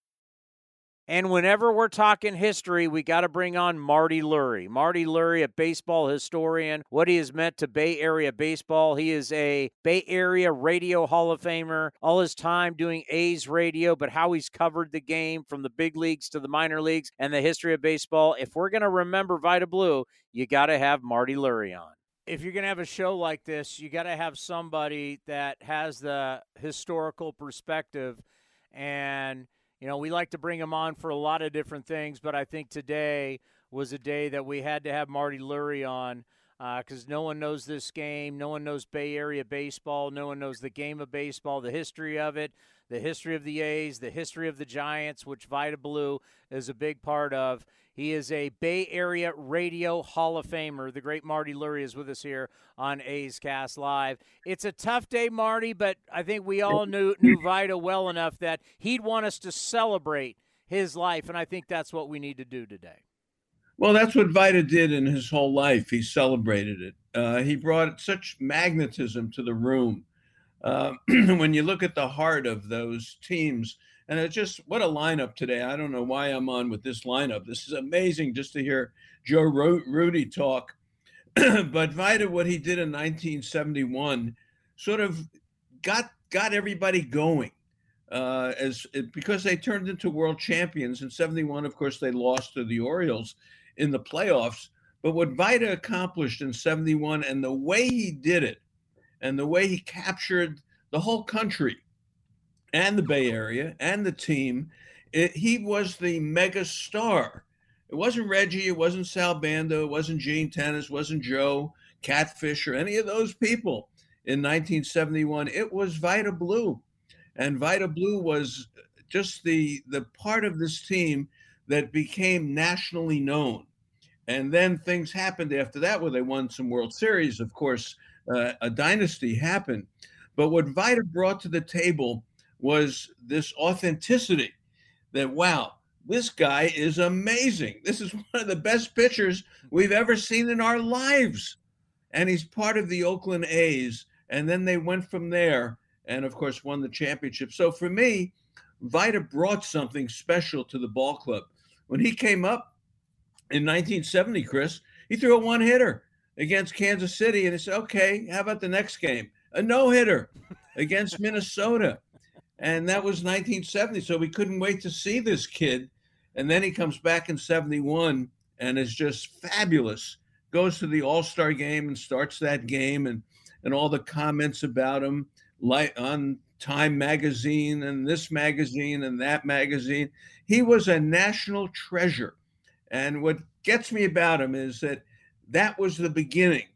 And whenever we're talking history, we got to bring on Marty Lurie. Marty Lurie, a baseball historian, what he has meant to Bay Area baseball. He is a Bay Area radio Hall of Famer, all his time doing A's radio, but how he's covered the game from the big leagues to the minor leagues and the history of baseball. If we're going to remember Vida Blue, you got to have Marty Lurie on if you're going to have a show like this, you got to have somebody that has the historical perspective. And, you know, we like to bring them on for a lot of different things, but I think today was a day that we had to have Marty Lurie on because uh, no one knows this game. No one knows Bay Area baseball. No one knows the game of baseball, the history of it, the history of the A's, the history of the Giants, which Vida Blue is a big part of. He is a Bay Area Radio Hall of Famer. The great Marty Lurie is with us here on A's Cast Live. It's a tough day, Marty, but I think we all knew knew Vida well enough that he'd want us to celebrate his life, and I think that's what we need to do today. Well, that's what Vida did in his whole life. He celebrated it. Uh, he brought such magnetism to the room. Uh, when you look at the heart of those teams, and it's just what a lineup today. I don't know why I'm on with this lineup. This is amazing just to hear Joe Rudi talk. but Vida, what he did in 1971, sort of got got everybody going. Uh, as because they turned into world champions in 71 of course they lost to the orioles in the playoffs but what vida accomplished in 71 and the way he did it and the way he captured the whole country and the Bay Area and the team. It, he was the mega star. It wasn't Reggie, it wasn't Sal Bando, it wasn't Gene Tenace, wasn't Joe Catfish or any of those people in 1971. It was Vida Blue. And Vida Blue was just the the part of this team that became nationally known. And then things happened after that where they won some World Series. Of course, uh, a dynasty happened. But what Vida brought to the table was this authenticity that, wow, this guy is amazing. This is one of the best pitchers we've ever seen in our lives. And he's part of the Oakland A's. And then they went from there and, of course, won the championship. So for me, Vida brought something special to the ball club. When he came up in 1970, Chris, he threw a one hitter against Kansas City. And he said, okay, how about the next game? A no hitter against Minnesota. And that was 1970. So we couldn't wait to see this kid. And then he comes back in 71 and is just fabulous. Goes to the All Star game and starts that game and, and all the comments about him like on Time magazine and this magazine and that magazine. He was a national treasure. And what gets me about him is that that was the beginning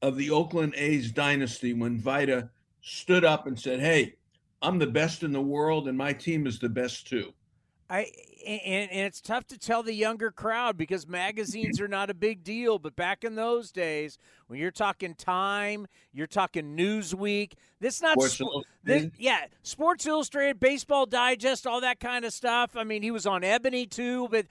of the Oakland A's dynasty when Vida stood up and said, Hey, I'm the best in the world and my team is the best too. I and, and, it's tough to tell the younger crowd because magazines are not a big deal. But back in those days, when you're talking Time, you're talking Newsweek. This not Sports this, yeah, Sports Illustrated, Baseball Digest, all that kind of stuff. I mean, he was on Ebony too, but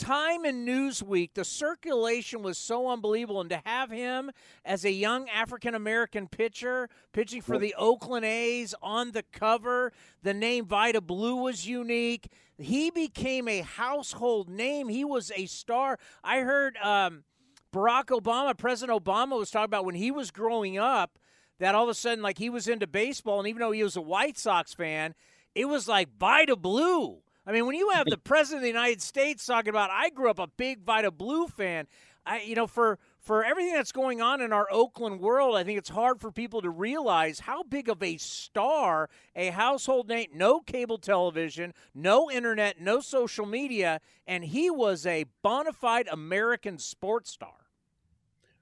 Time and Newsweek, the circulation was so unbelievable. And to have him as a young African American pitcher pitching for the Oakland A's on the cover, the name Vida Blue was unique. He became a household name. He was a star. I heard um, Barack Obama, President Obama, was talking about when he was growing up that all of a sudden, like, he was into baseball. And even though he was a White Sox fan, it was like Vida Blue I mean, when you have the president of the United States talking about, I grew up a big Vida Blue fan. I, you know, for for everything that's going on in our Oakland world, I think it's hard for people to realize how big of a star, a household name, no cable television, no internet, no social media, and he was a bona fide American sports star.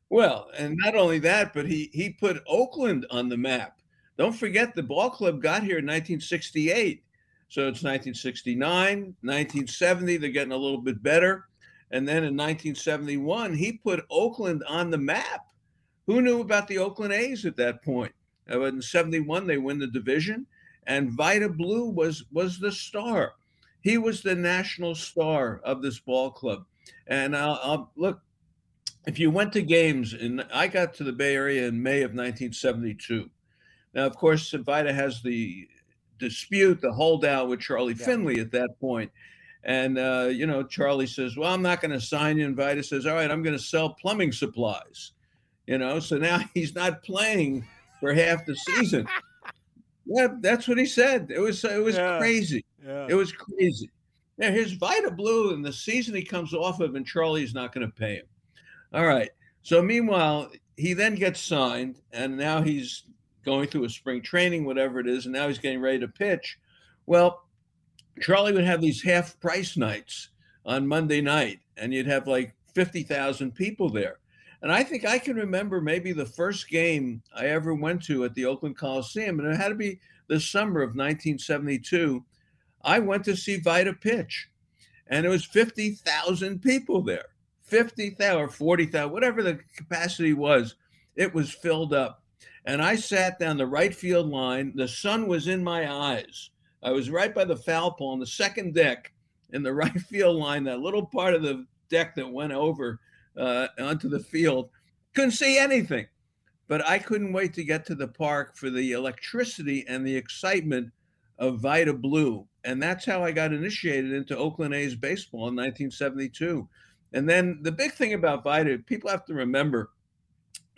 Well, and not only that, but he he put Oakland on the map. Don't forget the ball club got here in 1968 so it's 1969, 1970, they're getting a little bit better. And then in 1971, he put Oakland on the map. Who knew about the Oakland A's at that point? Uh, in 71, they win the division, and Vida Blue was was the star. He was the national star of this ball club. And I'll, I'll look, if you went to games, and I got to the Bay Area in May of 1972. Now, of course, Vida has the dispute, the holdout with Charlie yeah. Finley at that point. And, uh, you know, Charlie says, Well, I'm not going to sign you. And Vida says, All right, I'm going to sell plumbing supplies. You know, so now he's not playing for half the season. yeah, that's what he said. It was it was yeah. crazy. Yeah. It was crazy. Now here's Vida Blue, and the season he comes off of, and Charlie's not going to pay him. All right. So meanwhile, he then gets signed, and now he's going through a spring training, whatever it is, and now he's getting ready to pitch. Well, Charlie would have these half price nights on Monday night, and you'd have like 50,000 people there. And I think I can remember maybe the first game I ever went to at the Oakland Coliseum, and it had to be the summer of 1972. I went to see Vida pitch, and it was 50,000 people there 50,000 or 40,000, whatever the capacity was. It was filled up and I sat down the right field line. The sun was in my eyes. I was right by the foul pole on the second deck in the right field line, that little part of the deck that went over uh, onto the field. Couldn't see anything, but I couldn't wait to get to the park for the electricity and the excitement of Vida Blue. And that's how I got initiated into Oakland A's baseball in 1972. And then the big thing about Vida, people have to remember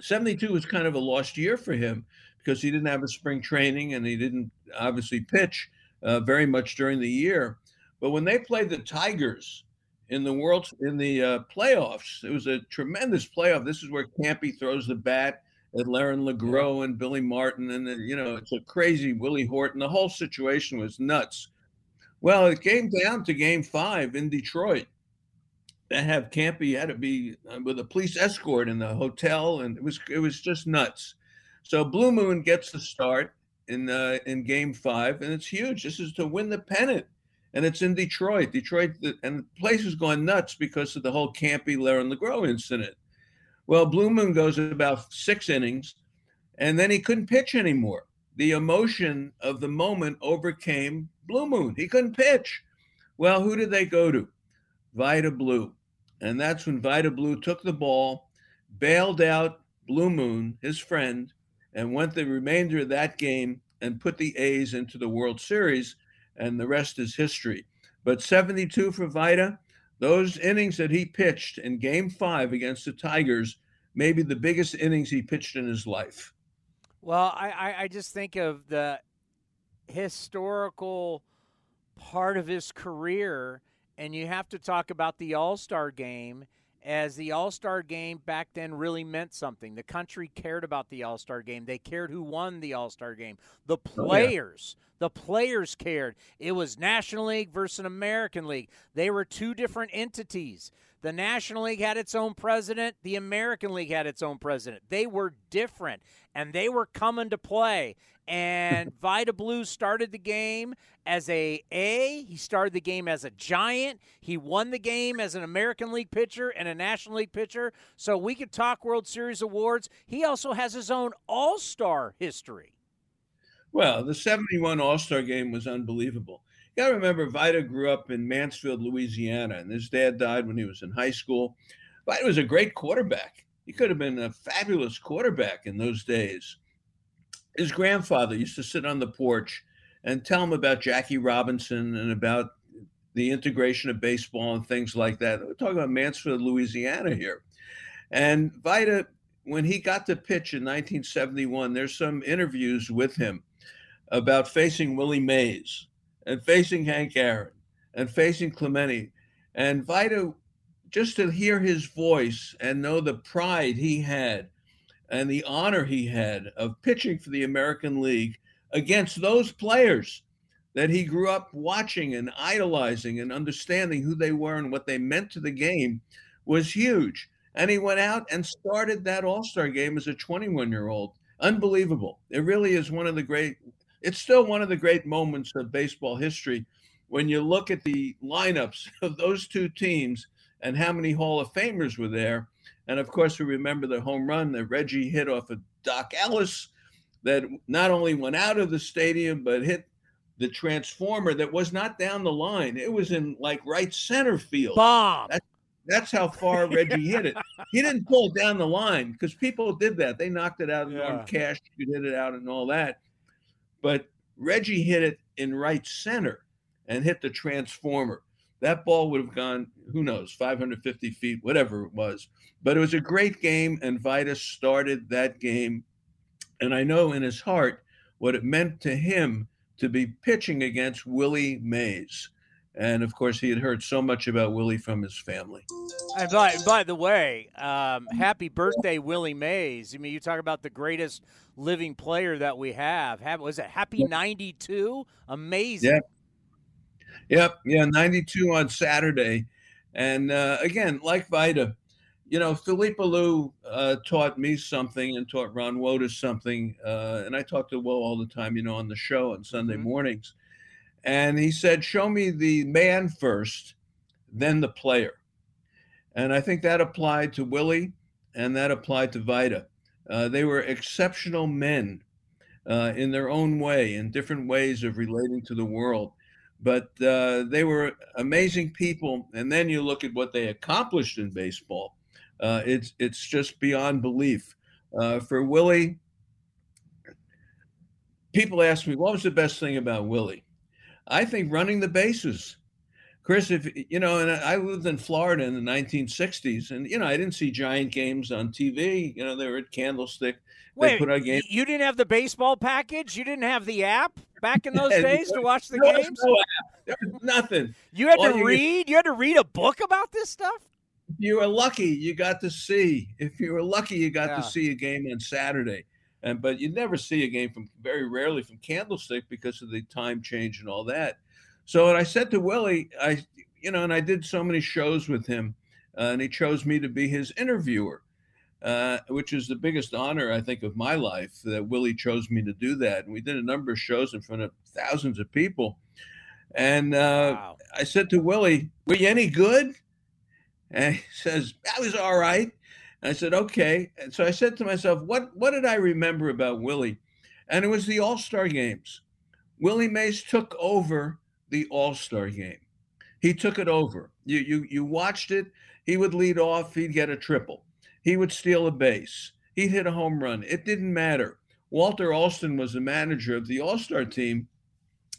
72 was kind of a lost year for him because he didn't have a spring training and he didn't obviously pitch uh, very much during the year. But when they played the Tigers in the world in the uh, playoffs, it was a tremendous playoff. This is where Campy throws the bat at Lerrin LaGrow and Billy Martin, and then, you know it's a crazy Willie Horton. The whole situation was nuts. Well, it came down to Game Five in Detroit, have Campy had to be uh, with a police escort in the hotel, and it was it was just nuts. So Blue Moon gets the start in uh, in Game Five, and it's huge. This is to win the pennant, and it's in Detroit. Detroit, and the place is going nuts because of the whole Campy Lerrin LaGrow incident. Well, Blue Moon goes about six innings, and then he couldn't pitch anymore. The emotion of the moment overcame Blue Moon. He couldn't pitch. Well, who did they go to? Vida Blue. And that's when Vida Blue took the ball, bailed out Blue Moon, his friend, and went the remainder of that game and put the A's into the World Series. And the rest is history. But 72 for Vida, those innings that he pitched in game five against the Tigers, maybe the biggest innings he pitched in his life. Well, I, I just think of the historical part of his career and you have to talk about the All Star game as the All Star game back then really meant something. The country cared about the All Star game. They cared who won the All Star game. The players, oh, yeah. the players cared. It was National League versus American League. They were two different entities. The National League had its own president, the American League had its own president. They were different and they were coming to play and Vida Blue started the game as a A. He started the game as a giant. He won the game as an American League pitcher and a National League pitcher. So we could talk World Series awards. He also has his own All Star history. Well, the 71 All Star game was unbelievable. You got to remember, Vida grew up in Mansfield, Louisiana, and his dad died when he was in high school. Vida was a great quarterback. He could have been a fabulous quarterback in those days his grandfather used to sit on the porch and tell him about Jackie Robinson and about the integration of baseball and things like that. We're talking about Mansfield, Louisiana here. And Vida, when he got to pitch in 1971, there's some interviews with him about facing Willie Mays and facing Hank Aaron and facing Clemente. And Vida, just to hear his voice and know the pride he had and the honor he had of pitching for the American League against those players that he grew up watching and idolizing and understanding who they were and what they meant to the game was huge. And he went out and started that All Star game as a 21 year old. Unbelievable. It really is one of the great, it's still one of the great moments of baseball history when you look at the lineups of those two teams and how many Hall of Famers were there and of course, we remember the home run that Reggie hit off of Doc Ellis that not only went out of the stadium, but hit the transformer that was not down the line. It was in like right center field. Bomb. That's, that's how far Reggie hit it. He didn't pull it down the line because people did that. They knocked it out yeah. on cash, you hit it out and all that. But Reggie hit it in right center and hit the transformer that ball would have gone, who knows, 550 feet, whatever it was. But it was a great game, and Vida started that game. And I know in his heart what it meant to him to be pitching against Willie Mays. And of course, he had heard so much about Willie from his family. And by, by the way, um, happy birthday, Willie Mays. I mean, you talk about the greatest living player that we have. have was it Happy 92? Amazing. Yeah. Yep. Yeah. 92 on Saturday. And uh, again, like Vida, you know, Felipe Alou uh, taught me something and taught Ron Wotus something. Uh, and I talk to Will all the time, you know, on the show on Sunday mm-hmm. mornings. And he said, Show me the man first, then the player. And I think that applied to Willie and that applied to Vida. Uh, they were exceptional men uh, in their own way, in different ways of relating to the world but uh, they were amazing people. And then you look at what they accomplished in baseball. Uh, it's it's just beyond belief. Uh, for Willie, people ask me what was the best thing about Willie. I think running the bases. Chris, if you know, and I lived in Florida in the 1960s, and you know, I didn't see Giant games on TV. You know, they were at Candlestick. Wait, put out games. you didn't have the baseball package? You didn't have the app back in those days to watch the no, games? No app. There was nothing. You had All to you read. Get... You had to read a book about this stuff. If you were lucky, you got to see. If you were lucky, you got yeah. to see a game on Saturday. And but you never see a game from very rarely from Candlestick because of the time change and all that. So, and I said to Willie, I, you know, and I did so many shows with him, uh, and he chose me to be his interviewer, uh, which is the biggest honor I think of my life that Willie chose me to do that. And we did a number of shows in front of thousands of people. And uh, wow. I said to Willie, "Were you any good?" And he says, "I was all right." And I said, "Okay." And so I said to myself, "What what did I remember about Willie?" And it was the All Star games. Willie Mays took over the All Star game. He took it over. You you you watched it. He would lead off. He'd get a triple. He would steal a base. He'd hit a home run. It didn't matter. Walter Alston was the manager of the All Star team,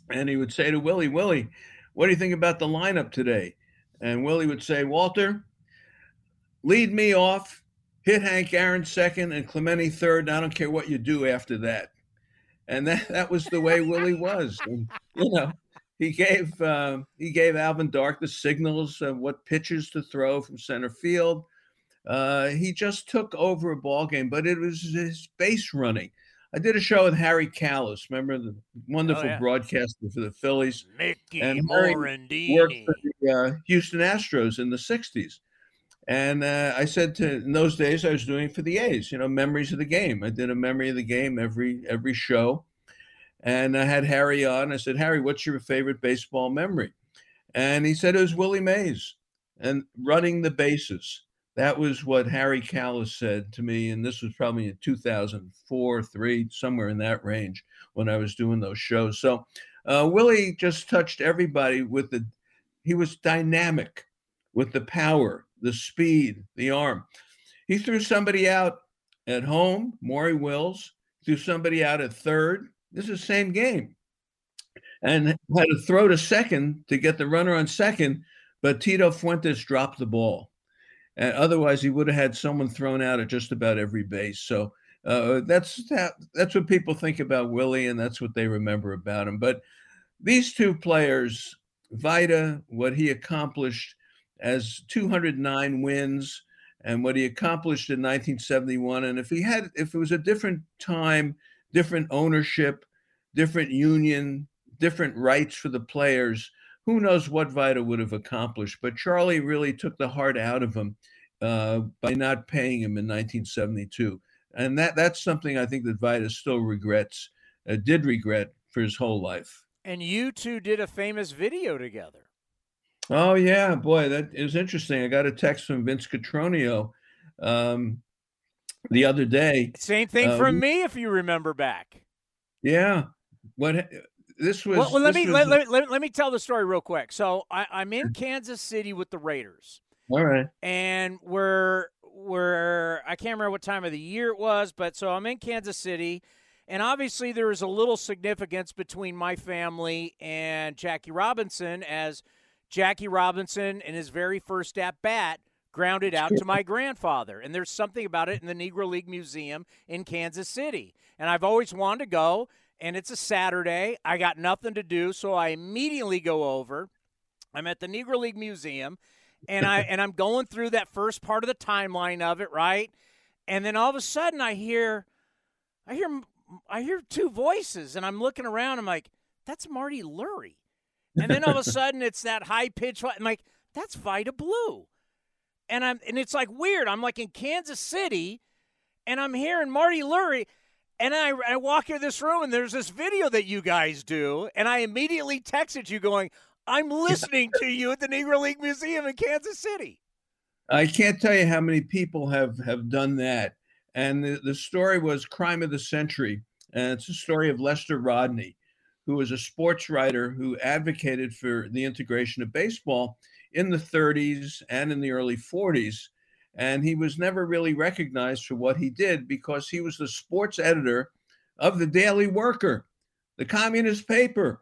and he would say to Willie, Willie, what do you think about the lineup today? And Willie would say, Walter, lead me off, hit Hank Aaron second and Clemente third. And I don't care what you do after that. And that, that was the way Willie was. And, you know, he gave uh, he gave Alvin Dark the signals of what pitches to throw from center field. Uh, he just took over a ball game, but it was his base running. I did a show with Harry Kalas, remember the wonderful oh, yeah. broadcaster for the Phillies, Mickey and Morandini. worked for the uh, Houston Astros in the '60s. And uh, I said to in those days I was doing for the A's, you know, memories of the game. I did a memory of the game every every show, and I had Harry on. I said, Harry, what's your favorite baseball memory? And he said it was Willie Mays and running the bases. That was what Harry Kalas said to me, and this was probably in 2004, three, somewhere in that range when I was doing those shows. So uh, Willie just touched everybody with the. He was dynamic with the power, the speed, the arm. He threw somebody out at home, Maury Wills, threw somebody out at third. This is the same game. And had to throw to second to get the runner on second, but Tito Fuentes dropped the ball. And otherwise, he would have had someone thrown out at just about every base. So uh, that's that, that's what people think about Willie, and that's what they remember about him. But these two players, Vida, what he accomplished as 209 wins, and what he accomplished in 1971, and if he had, if it was a different time, different ownership, different union, different rights for the players, who knows what Vida would have accomplished. But Charlie really took the heart out of him uh, by not paying him in 1972. And that that's something I think that Vida still regrets, uh, did regret for his whole life. And you two did a famous video together. Oh yeah, boy, that is interesting. I got a text from Vince Cotroneo um, the other day. Same thing uh, from me, if you remember back. Yeah, what this was. Well, well let me let, let, let, let, me tell the story real quick. So I, I'm in Kansas City with the Raiders. All right. And we're we're I can't remember what time of the year it was, but so I'm in Kansas City. And obviously, there is a little significance between my family and Jackie Robinson, as Jackie Robinson, in his very first at bat, grounded out to my grandfather. And there's something about it in the Negro League Museum in Kansas City. And I've always wanted to go and it's a Saturday. I got nothing to do, so I immediately go over. I'm at the Negro League Museum, and I and I'm going through that first part of the timeline of it, right? And then all of a sudden, I hear, I hear, I hear two voices, and I'm looking around. I'm like, that's Marty Lurie. And then all of a sudden, it's that high pitch. I'm like, that's Vida Blue. And I'm and it's like weird. I'm like in Kansas City, and I'm hearing Marty Lurie and I, I walk into this room and there's this video that you guys do, and I immediately texted you going, I'm listening to you at the Negro League Museum in Kansas City. I can't tell you how many people have have done that. And the, the story was crime of the century. And it's a story of Lester Rodney, who was a sports writer who advocated for the integration of baseball in the 30s and in the early 40s. And he was never really recognized for what he did because he was the sports editor of the Daily Worker, the communist paper.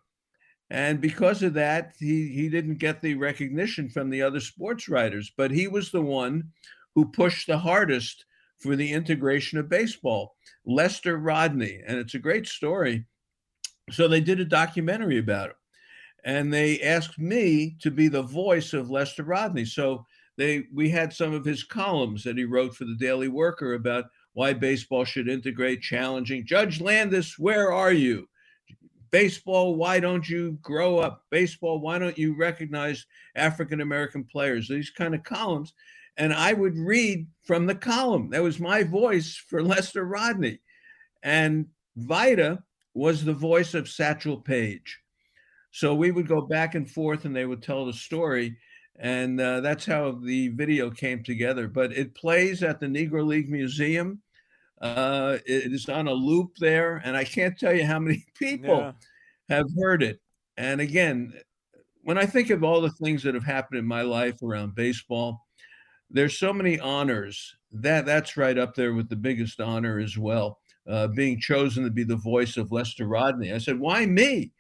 And because of that, he, he didn't get the recognition from the other sports writers, but he was the one who pushed the hardest for the integration of baseball, Lester Rodney. And it's a great story. So they did a documentary about it. And they asked me to be the voice of Lester Rodney. So they we had some of his columns that he wrote for the Daily Worker about why baseball should integrate challenging. Judge Landis, where are you? Baseball, why don't you grow up? Baseball, why don't you recognize African American players? These kind of columns. and I would read from the column. That was my voice for Lester Rodney. And Vida was the voice of Satchel Paige. So we would go back and forth and they would tell the story. And uh, that's how the video came together. But it plays at the Negro League Museum. Uh, it is on a loop there. And I can't tell you how many people yeah. have heard it. And again, when I think of all the things that have happened in my life around baseball, there's so many honors that that's right up there with the biggest honor as well. Uh, being chosen to be the voice of Lester Rodney. I said, why me?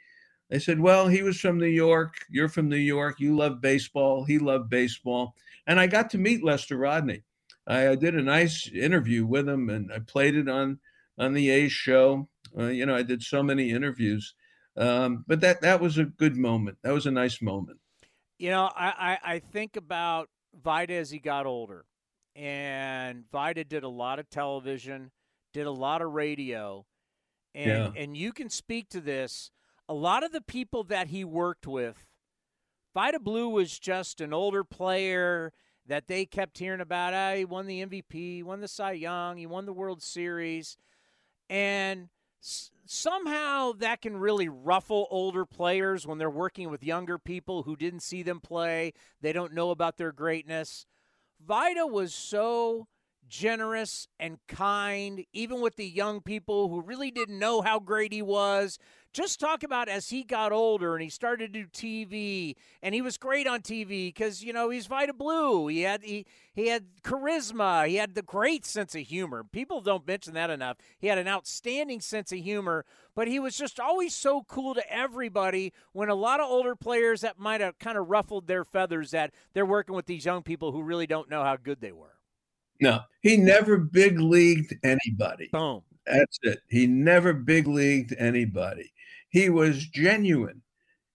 They said, well, he was from New York. You're from New York. You love baseball. He loved baseball. And I got to meet Lester Rodney. I, I did a nice interview with him and I played it on, on the A's show. Uh, you know, I did so many interviews. Um, but that, that was a good moment. That was a nice moment. You know, I, I, I think about Vida as he got older. And Vida did a lot of television, did a lot of radio. And yeah. and you can speak to this. A lot of the people that he worked with, Vida Blue was just an older player that they kept hearing about. Ah, he won the MVP, he won the Cy Young, he won the World Series. And somehow that can really ruffle older players when they're working with younger people who didn't see them play. They don't know about their greatness. Vida was so generous and kind, even with the young people who really didn't know how great he was just talk about as he got older and he started to do TV and he was great on TV because you know he's Vida Blue. He had he he had charisma. He had the great sense of humor. People don't mention that enough. He had an outstanding sense of humor, but he was just always so cool to everybody. When a lot of older players that might have kind of ruffled their feathers that they're working with these young people who really don't know how good they were. No, he never big leagued anybody. Boom. That's it. He never big leagued anybody. He was genuine.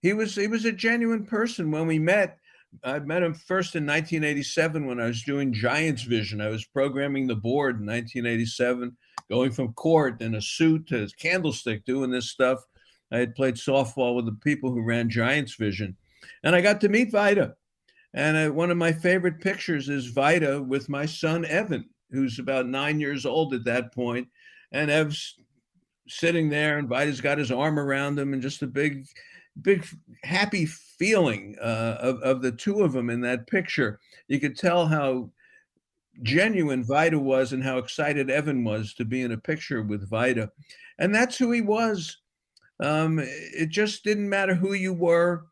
He was he was a genuine person when we met. I met him first in 1987 when I was doing Giants Vision. I was programming the board in 1987, going from court in a suit to candlestick, doing this stuff. I had played softball with the people who ran Giants Vision, and I got to meet Vida. And I, one of my favorite pictures is Vida with my son Evan, who's about nine years old at that point, and Ev's sitting there, and Vida's got his arm around him, and just a big, big happy feeling uh, of of the two of them in that picture. You could tell how genuine Vida was and how excited Evan was to be in a picture with Vida. And that's who he was. Um, it just didn't matter who you were.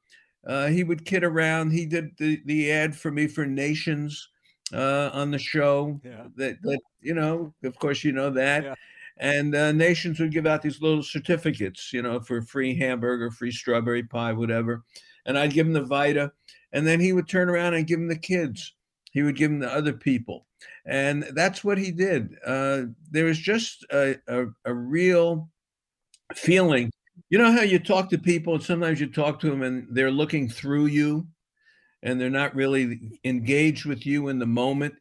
Uh, he would kid around. He did the, the ad for me for Nations uh, on the show. Yeah. That, that, you know, of course, you know that. Yeah and uh, nations would give out these little certificates, you know, for free hamburger, free strawberry pie, whatever. And I'd give him the Vita, and then he would turn around and give them the kids. He would give them to other people, and that's what he did. Uh, there was just a, a, a real feeling. You know how you talk to people, and sometimes you talk to them, and they're looking through you, and they're not really engaged with you in the moment.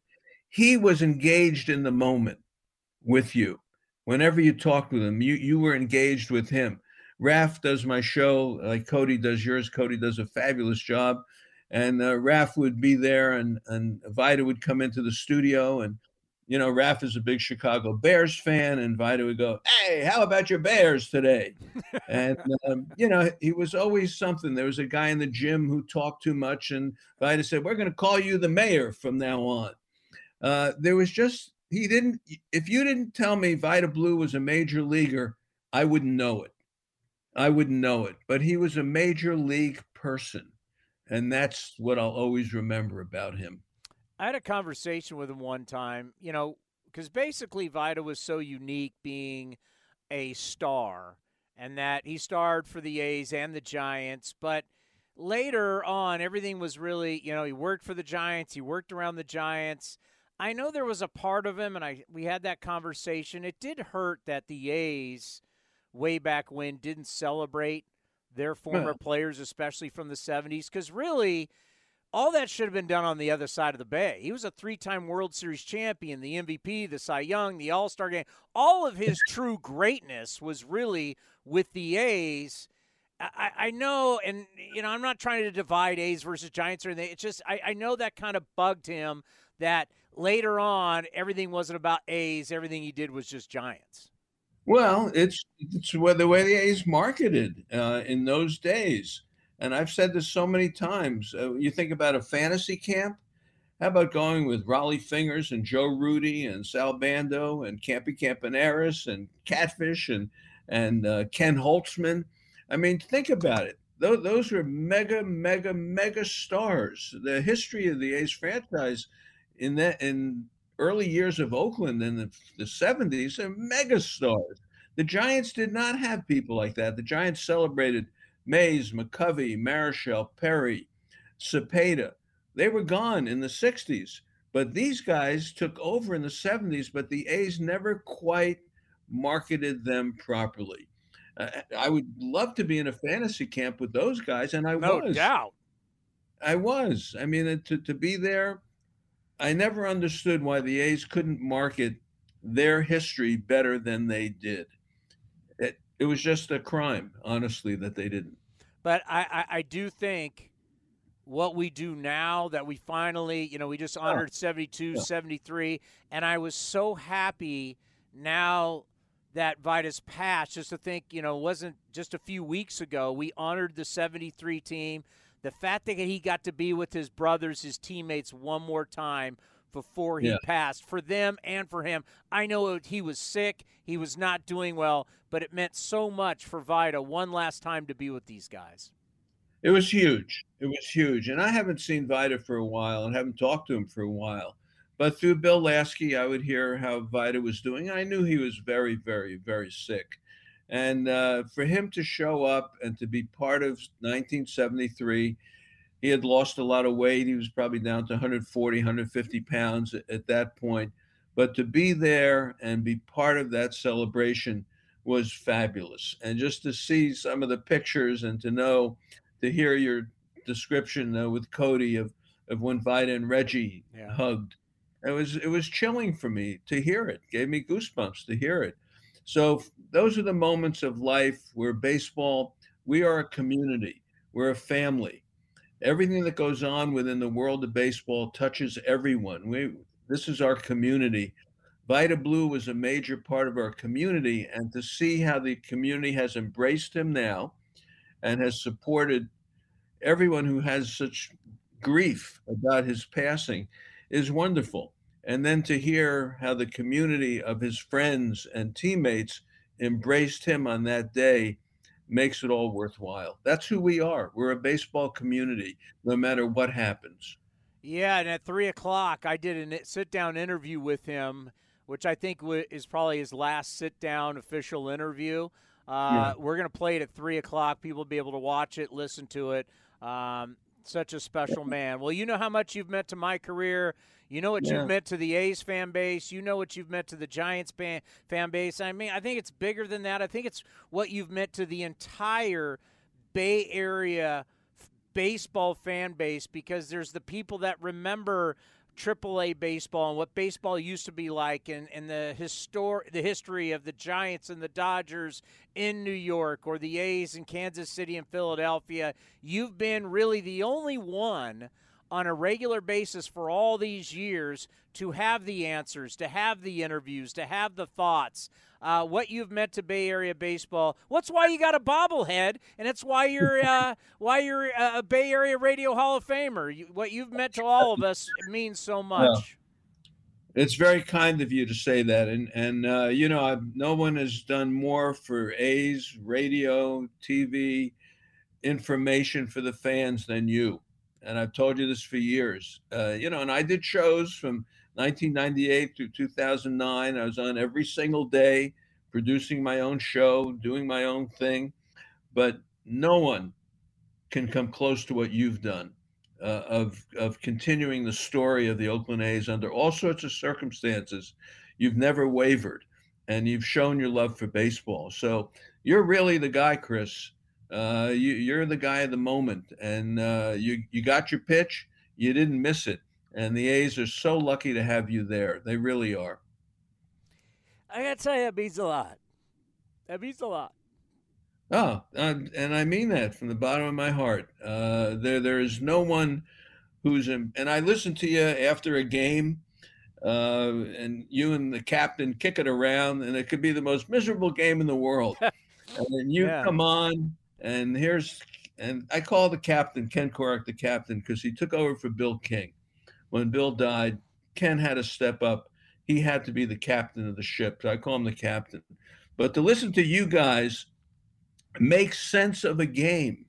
He was engaged in the moment with you whenever you talked with him, you you were engaged with him. Raf does my show like Cody does yours. Cody does a fabulous job, and uh, Raf would be there, and and Vida would come into the studio, and you know Raf is a big Chicago Bears fan, and Vida would go, "Hey, how about your Bears today?" and um, you know he was always something. There was a guy in the gym who talked too much, and Vida said, "We're going to call you the mayor from now on." Uh, there was just he didn't if you didn't tell me Vida Blue was a major leaguer, I wouldn't know it. I wouldn't know it. But he was a major league person. And that's what I'll always remember about him. I had a conversation with him one time, you know, because basically Vida was so unique being a star and that he starred for the A's and the Giants, but later on everything was really, you know, he worked for the Giants, he worked around the Giants I know there was a part of him, and I we had that conversation. It did hurt that the A's way back when didn't celebrate their former yeah. players, especially from the '70s, because really. All that should have been done on the other side of the bay. He was a three time World Series champion, the MVP, the Cy Young, the All Star game. All of his true greatness was really with the A's. I, I, know, and you know, I'm not trying to divide A's versus Giants or anything. It's just I, I know that kind of bugged him that later on everything wasn't about A's, everything he did was just Giants. Well, it's it's the way the A's marketed uh, in those days, and I've said this so many times. Uh, you think about a fantasy camp. How about going with Rollie Fingers and Joe Rudi and Sal Bando and Campy Campaneris and Catfish and and uh, Ken Holtzman? I mean, think about it. Those, those were mega, mega, mega stars. The history of the A's franchise in that in early years of Oakland in the, the 70s are mega stars. The Giants did not have people like that. The Giants celebrated Mays, McCovey, Marichal, Perry, Cepeda. They were gone in the 60s, but these guys took over in the 70s, but the A's never quite marketed them properly. Uh, I would love to be in a fantasy camp with those guys, and I no was. doubt. I was. I mean, to, to be there, I never understood why the A's couldn't market their history better than they did. It, it was just a crime, honestly, that they didn't. But I, I, I do think what we do now that we finally, you know, we just oh, honored oh. 72, yeah. 73, and I was so happy now that Vida's passed just to think, you know, it wasn't just a few weeks ago we honored the 73 team. The fact that he got to be with his brothers, his teammates one more time before he yeah. passed for them and for him. I know he was sick, he was not doing well, but it meant so much for Vida one last time to be with these guys. It was huge. It was huge. And I haven't seen Vida for a while and haven't talked to him for a while. But through Bill Laskey, I would hear how Vida was doing. I knew he was very, very, very sick. And uh, for him to show up and to be part of 1973, he had lost a lot of weight. He was probably down to 140, 150 pounds at, at that point. But to be there and be part of that celebration was fabulous. And just to see some of the pictures and to know, to hear your description uh, with Cody of, of when Vida and Reggie yeah. hugged it was it was chilling for me to hear it. Gave me goosebumps to hear it. So those are the moments of life where baseball. We are a community. We're a family. Everything that goes on within the world of baseball touches everyone. We this is our community. Vida Blue was a major part of our community, and to see how the community has embraced him now and has supported everyone who has such grief about his passing is wonderful. And then to hear how the community of his friends and teammates embraced him on that day makes it all worthwhile. That's who we are. We're a baseball community, no matter what happens. Yeah, and at three o'clock, I did a sit down interview with him, which I think is probably his last sit down official interview. Uh, yeah. We're going to play it at three o'clock. People will be able to watch it, listen to it. Um, such a special man. Well, you know how much you've meant to my career. You know what yeah. you've meant to the A's fan base. You know what you've meant to the Giants fan, fan base. I mean, I think it's bigger than that. I think it's what you've meant to the entire Bay Area baseball fan base because there's the people that remember AAA baseball and what baseball used to be like and, and the histor- the history of the Giants and the Dodgers in New York or the A's in Kansas City and Philadelphia. You've been really the only one on a regular basis for all these years to have the answers, to have the interviews, to have the thoughts, uh, what you've meant to Bay Area baseball. What's why you got a bobblehead, and it's why you're uh, why you're a Bay Area Radio Hall of Famer. You, what you've meant to all of us means so much. It's very kind of you to say that, and and uh, you know I've, no one has done more for A's radio, TV, information for the fans than you and I've told you this for years. Uh, you know, and I did shows from 1998 through 2009. I was on every single day, producing my own show, doing my own thing. But no one can come close to what you've done uh, of of continuing the story of the Oakland A's under all sorts of circumstances. You've never wavered, and you've shown your love for baseball. So you're really the guy, Chris, uh, you, are the guy of the moment, and uh, you you got your pitch. You didn't miss it, and the A's are so lucky to have you there. They really are. I gotta tell you, that means a lot. That means a lot. Oh, uh, and I mean that from the bottom of my heart. Uh, there, there is no one who's in, and I listen to you after a game, uh, and you and the captain kick it around, and it could be the most miserable game in the world. and then you Yeah. come on, and here's, and I call the captain, Ken Korach, the captain, because he took over for Bill King. When Bill died, Ken had to step up. He had to be the captain of the ship. So I call him the captain. But to listen to you guys make sense of a game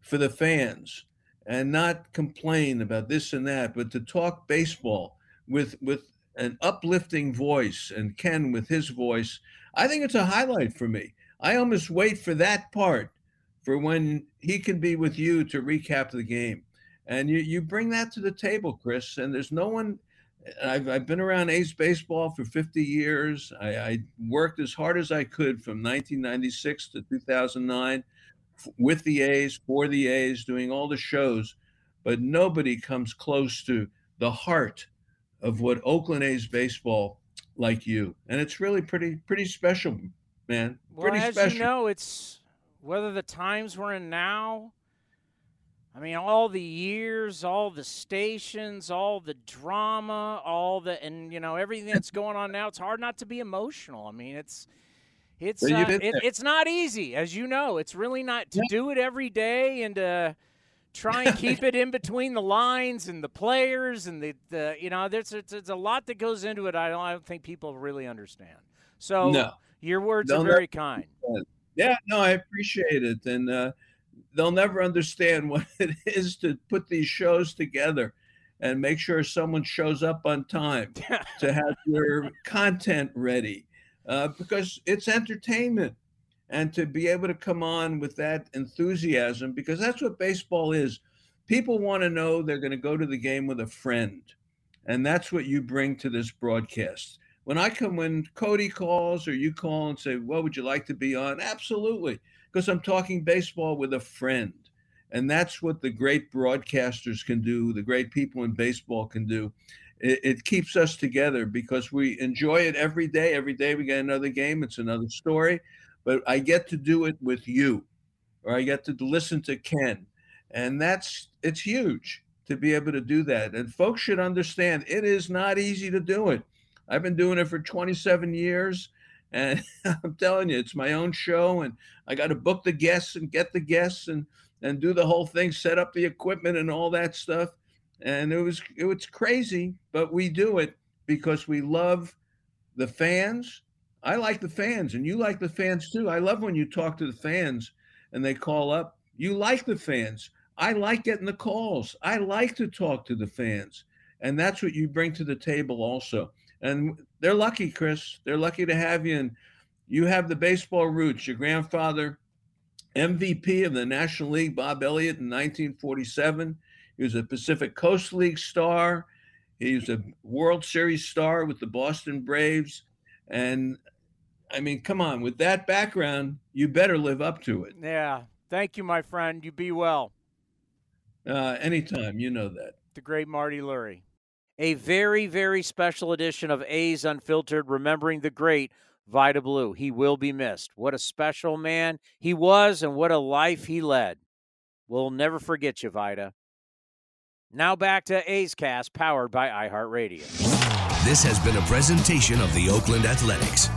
for the fans and not complain about this and that, but to talk baseball with with an uplifting voice and Ken with his voice, I think it's a highlight for me. I almost wait for that part for when he can be with you to recap the game. And you, you bring that to the table, Chris. And there's no one I've, I've been around A's baseball for 50 years. I, I worked as hard as I could from 1996 to 2009 f- with the A's, for the A's, doing all the shows. But nobody comes close to the heart of what Oakland A's baseball like you. And it's really pretty pretty special, man. Well, Pretty as special. you know, it's whether the times we're in now. I mean, all the years, all the stations, all the drama, all the, and you know everything that's going on now. It's hard not to be emotional. I mean, it's, it's, well, uh, it, it's not easy, as you know. It's really not to do it every day and to try and keep it in between the lines and the players and the, the you know, there's, it's, there's a lot that goes into it. I don't, I don't think people really understand. So No. your words They'll are very kind. Yeah, no, I appreciate it. And uh, they'll never understand what it is to put these shows together and make sure someone shows up on time to have your content ready uh, because it's entertainment. And to be able to come on with that enthusiasm, because that's what baseball is. People want to know they're going to go to the game with a friend. And that's what you bring to this broadcast. When I come, when Cody calls or you call and say, What would you like to be on? Absolutely. Because I'm talking baseball with a friend. And that's what the great broadcasters can do, the great people in baseball can do. It, it keeps us together because we enjoy it every day. Every day we get another game, it's another story. But I get to do it with you, or I get to listen to Ken. And that's it's huge to be able to do that. And folks should understand it is not easy to do it. I've been doing it for 27 years. And I'm telling you, it's my own show, and I got to book the guests and get the guests and and do the whole thing, set up the equipment and all that stuff. And it was it was crazy, but we do it because we love the fans. I like the fans, and you like the fans too. I love when you talk to the fans and they call up. You like the fans. I like getting the calls. I like to talk to the fans, and that's what you bring to the table also. And they're lucky, Chris. They're lucky to have you. And you have the baseball roots. Your grandfather, MVP of the National League, Bob Elliott, in 1947. He was a Pacific Coast League star. He was a World Series star with the Boston Braves. And I mean, come on, with that background, you better live up to it. Yeah. Thank you, my friend. You be well. Uh, anytime, you know that. The great Marty Lurie. A very, very special edition of A's Unfiltered, remembering the great Vida Blue. He will be missed. What a special man he was, and what a life he led. We'll never forget you, Vida. Now back to A's Cast, powered by iHeartRadio. This has been a presentation of the Oakland Athletics.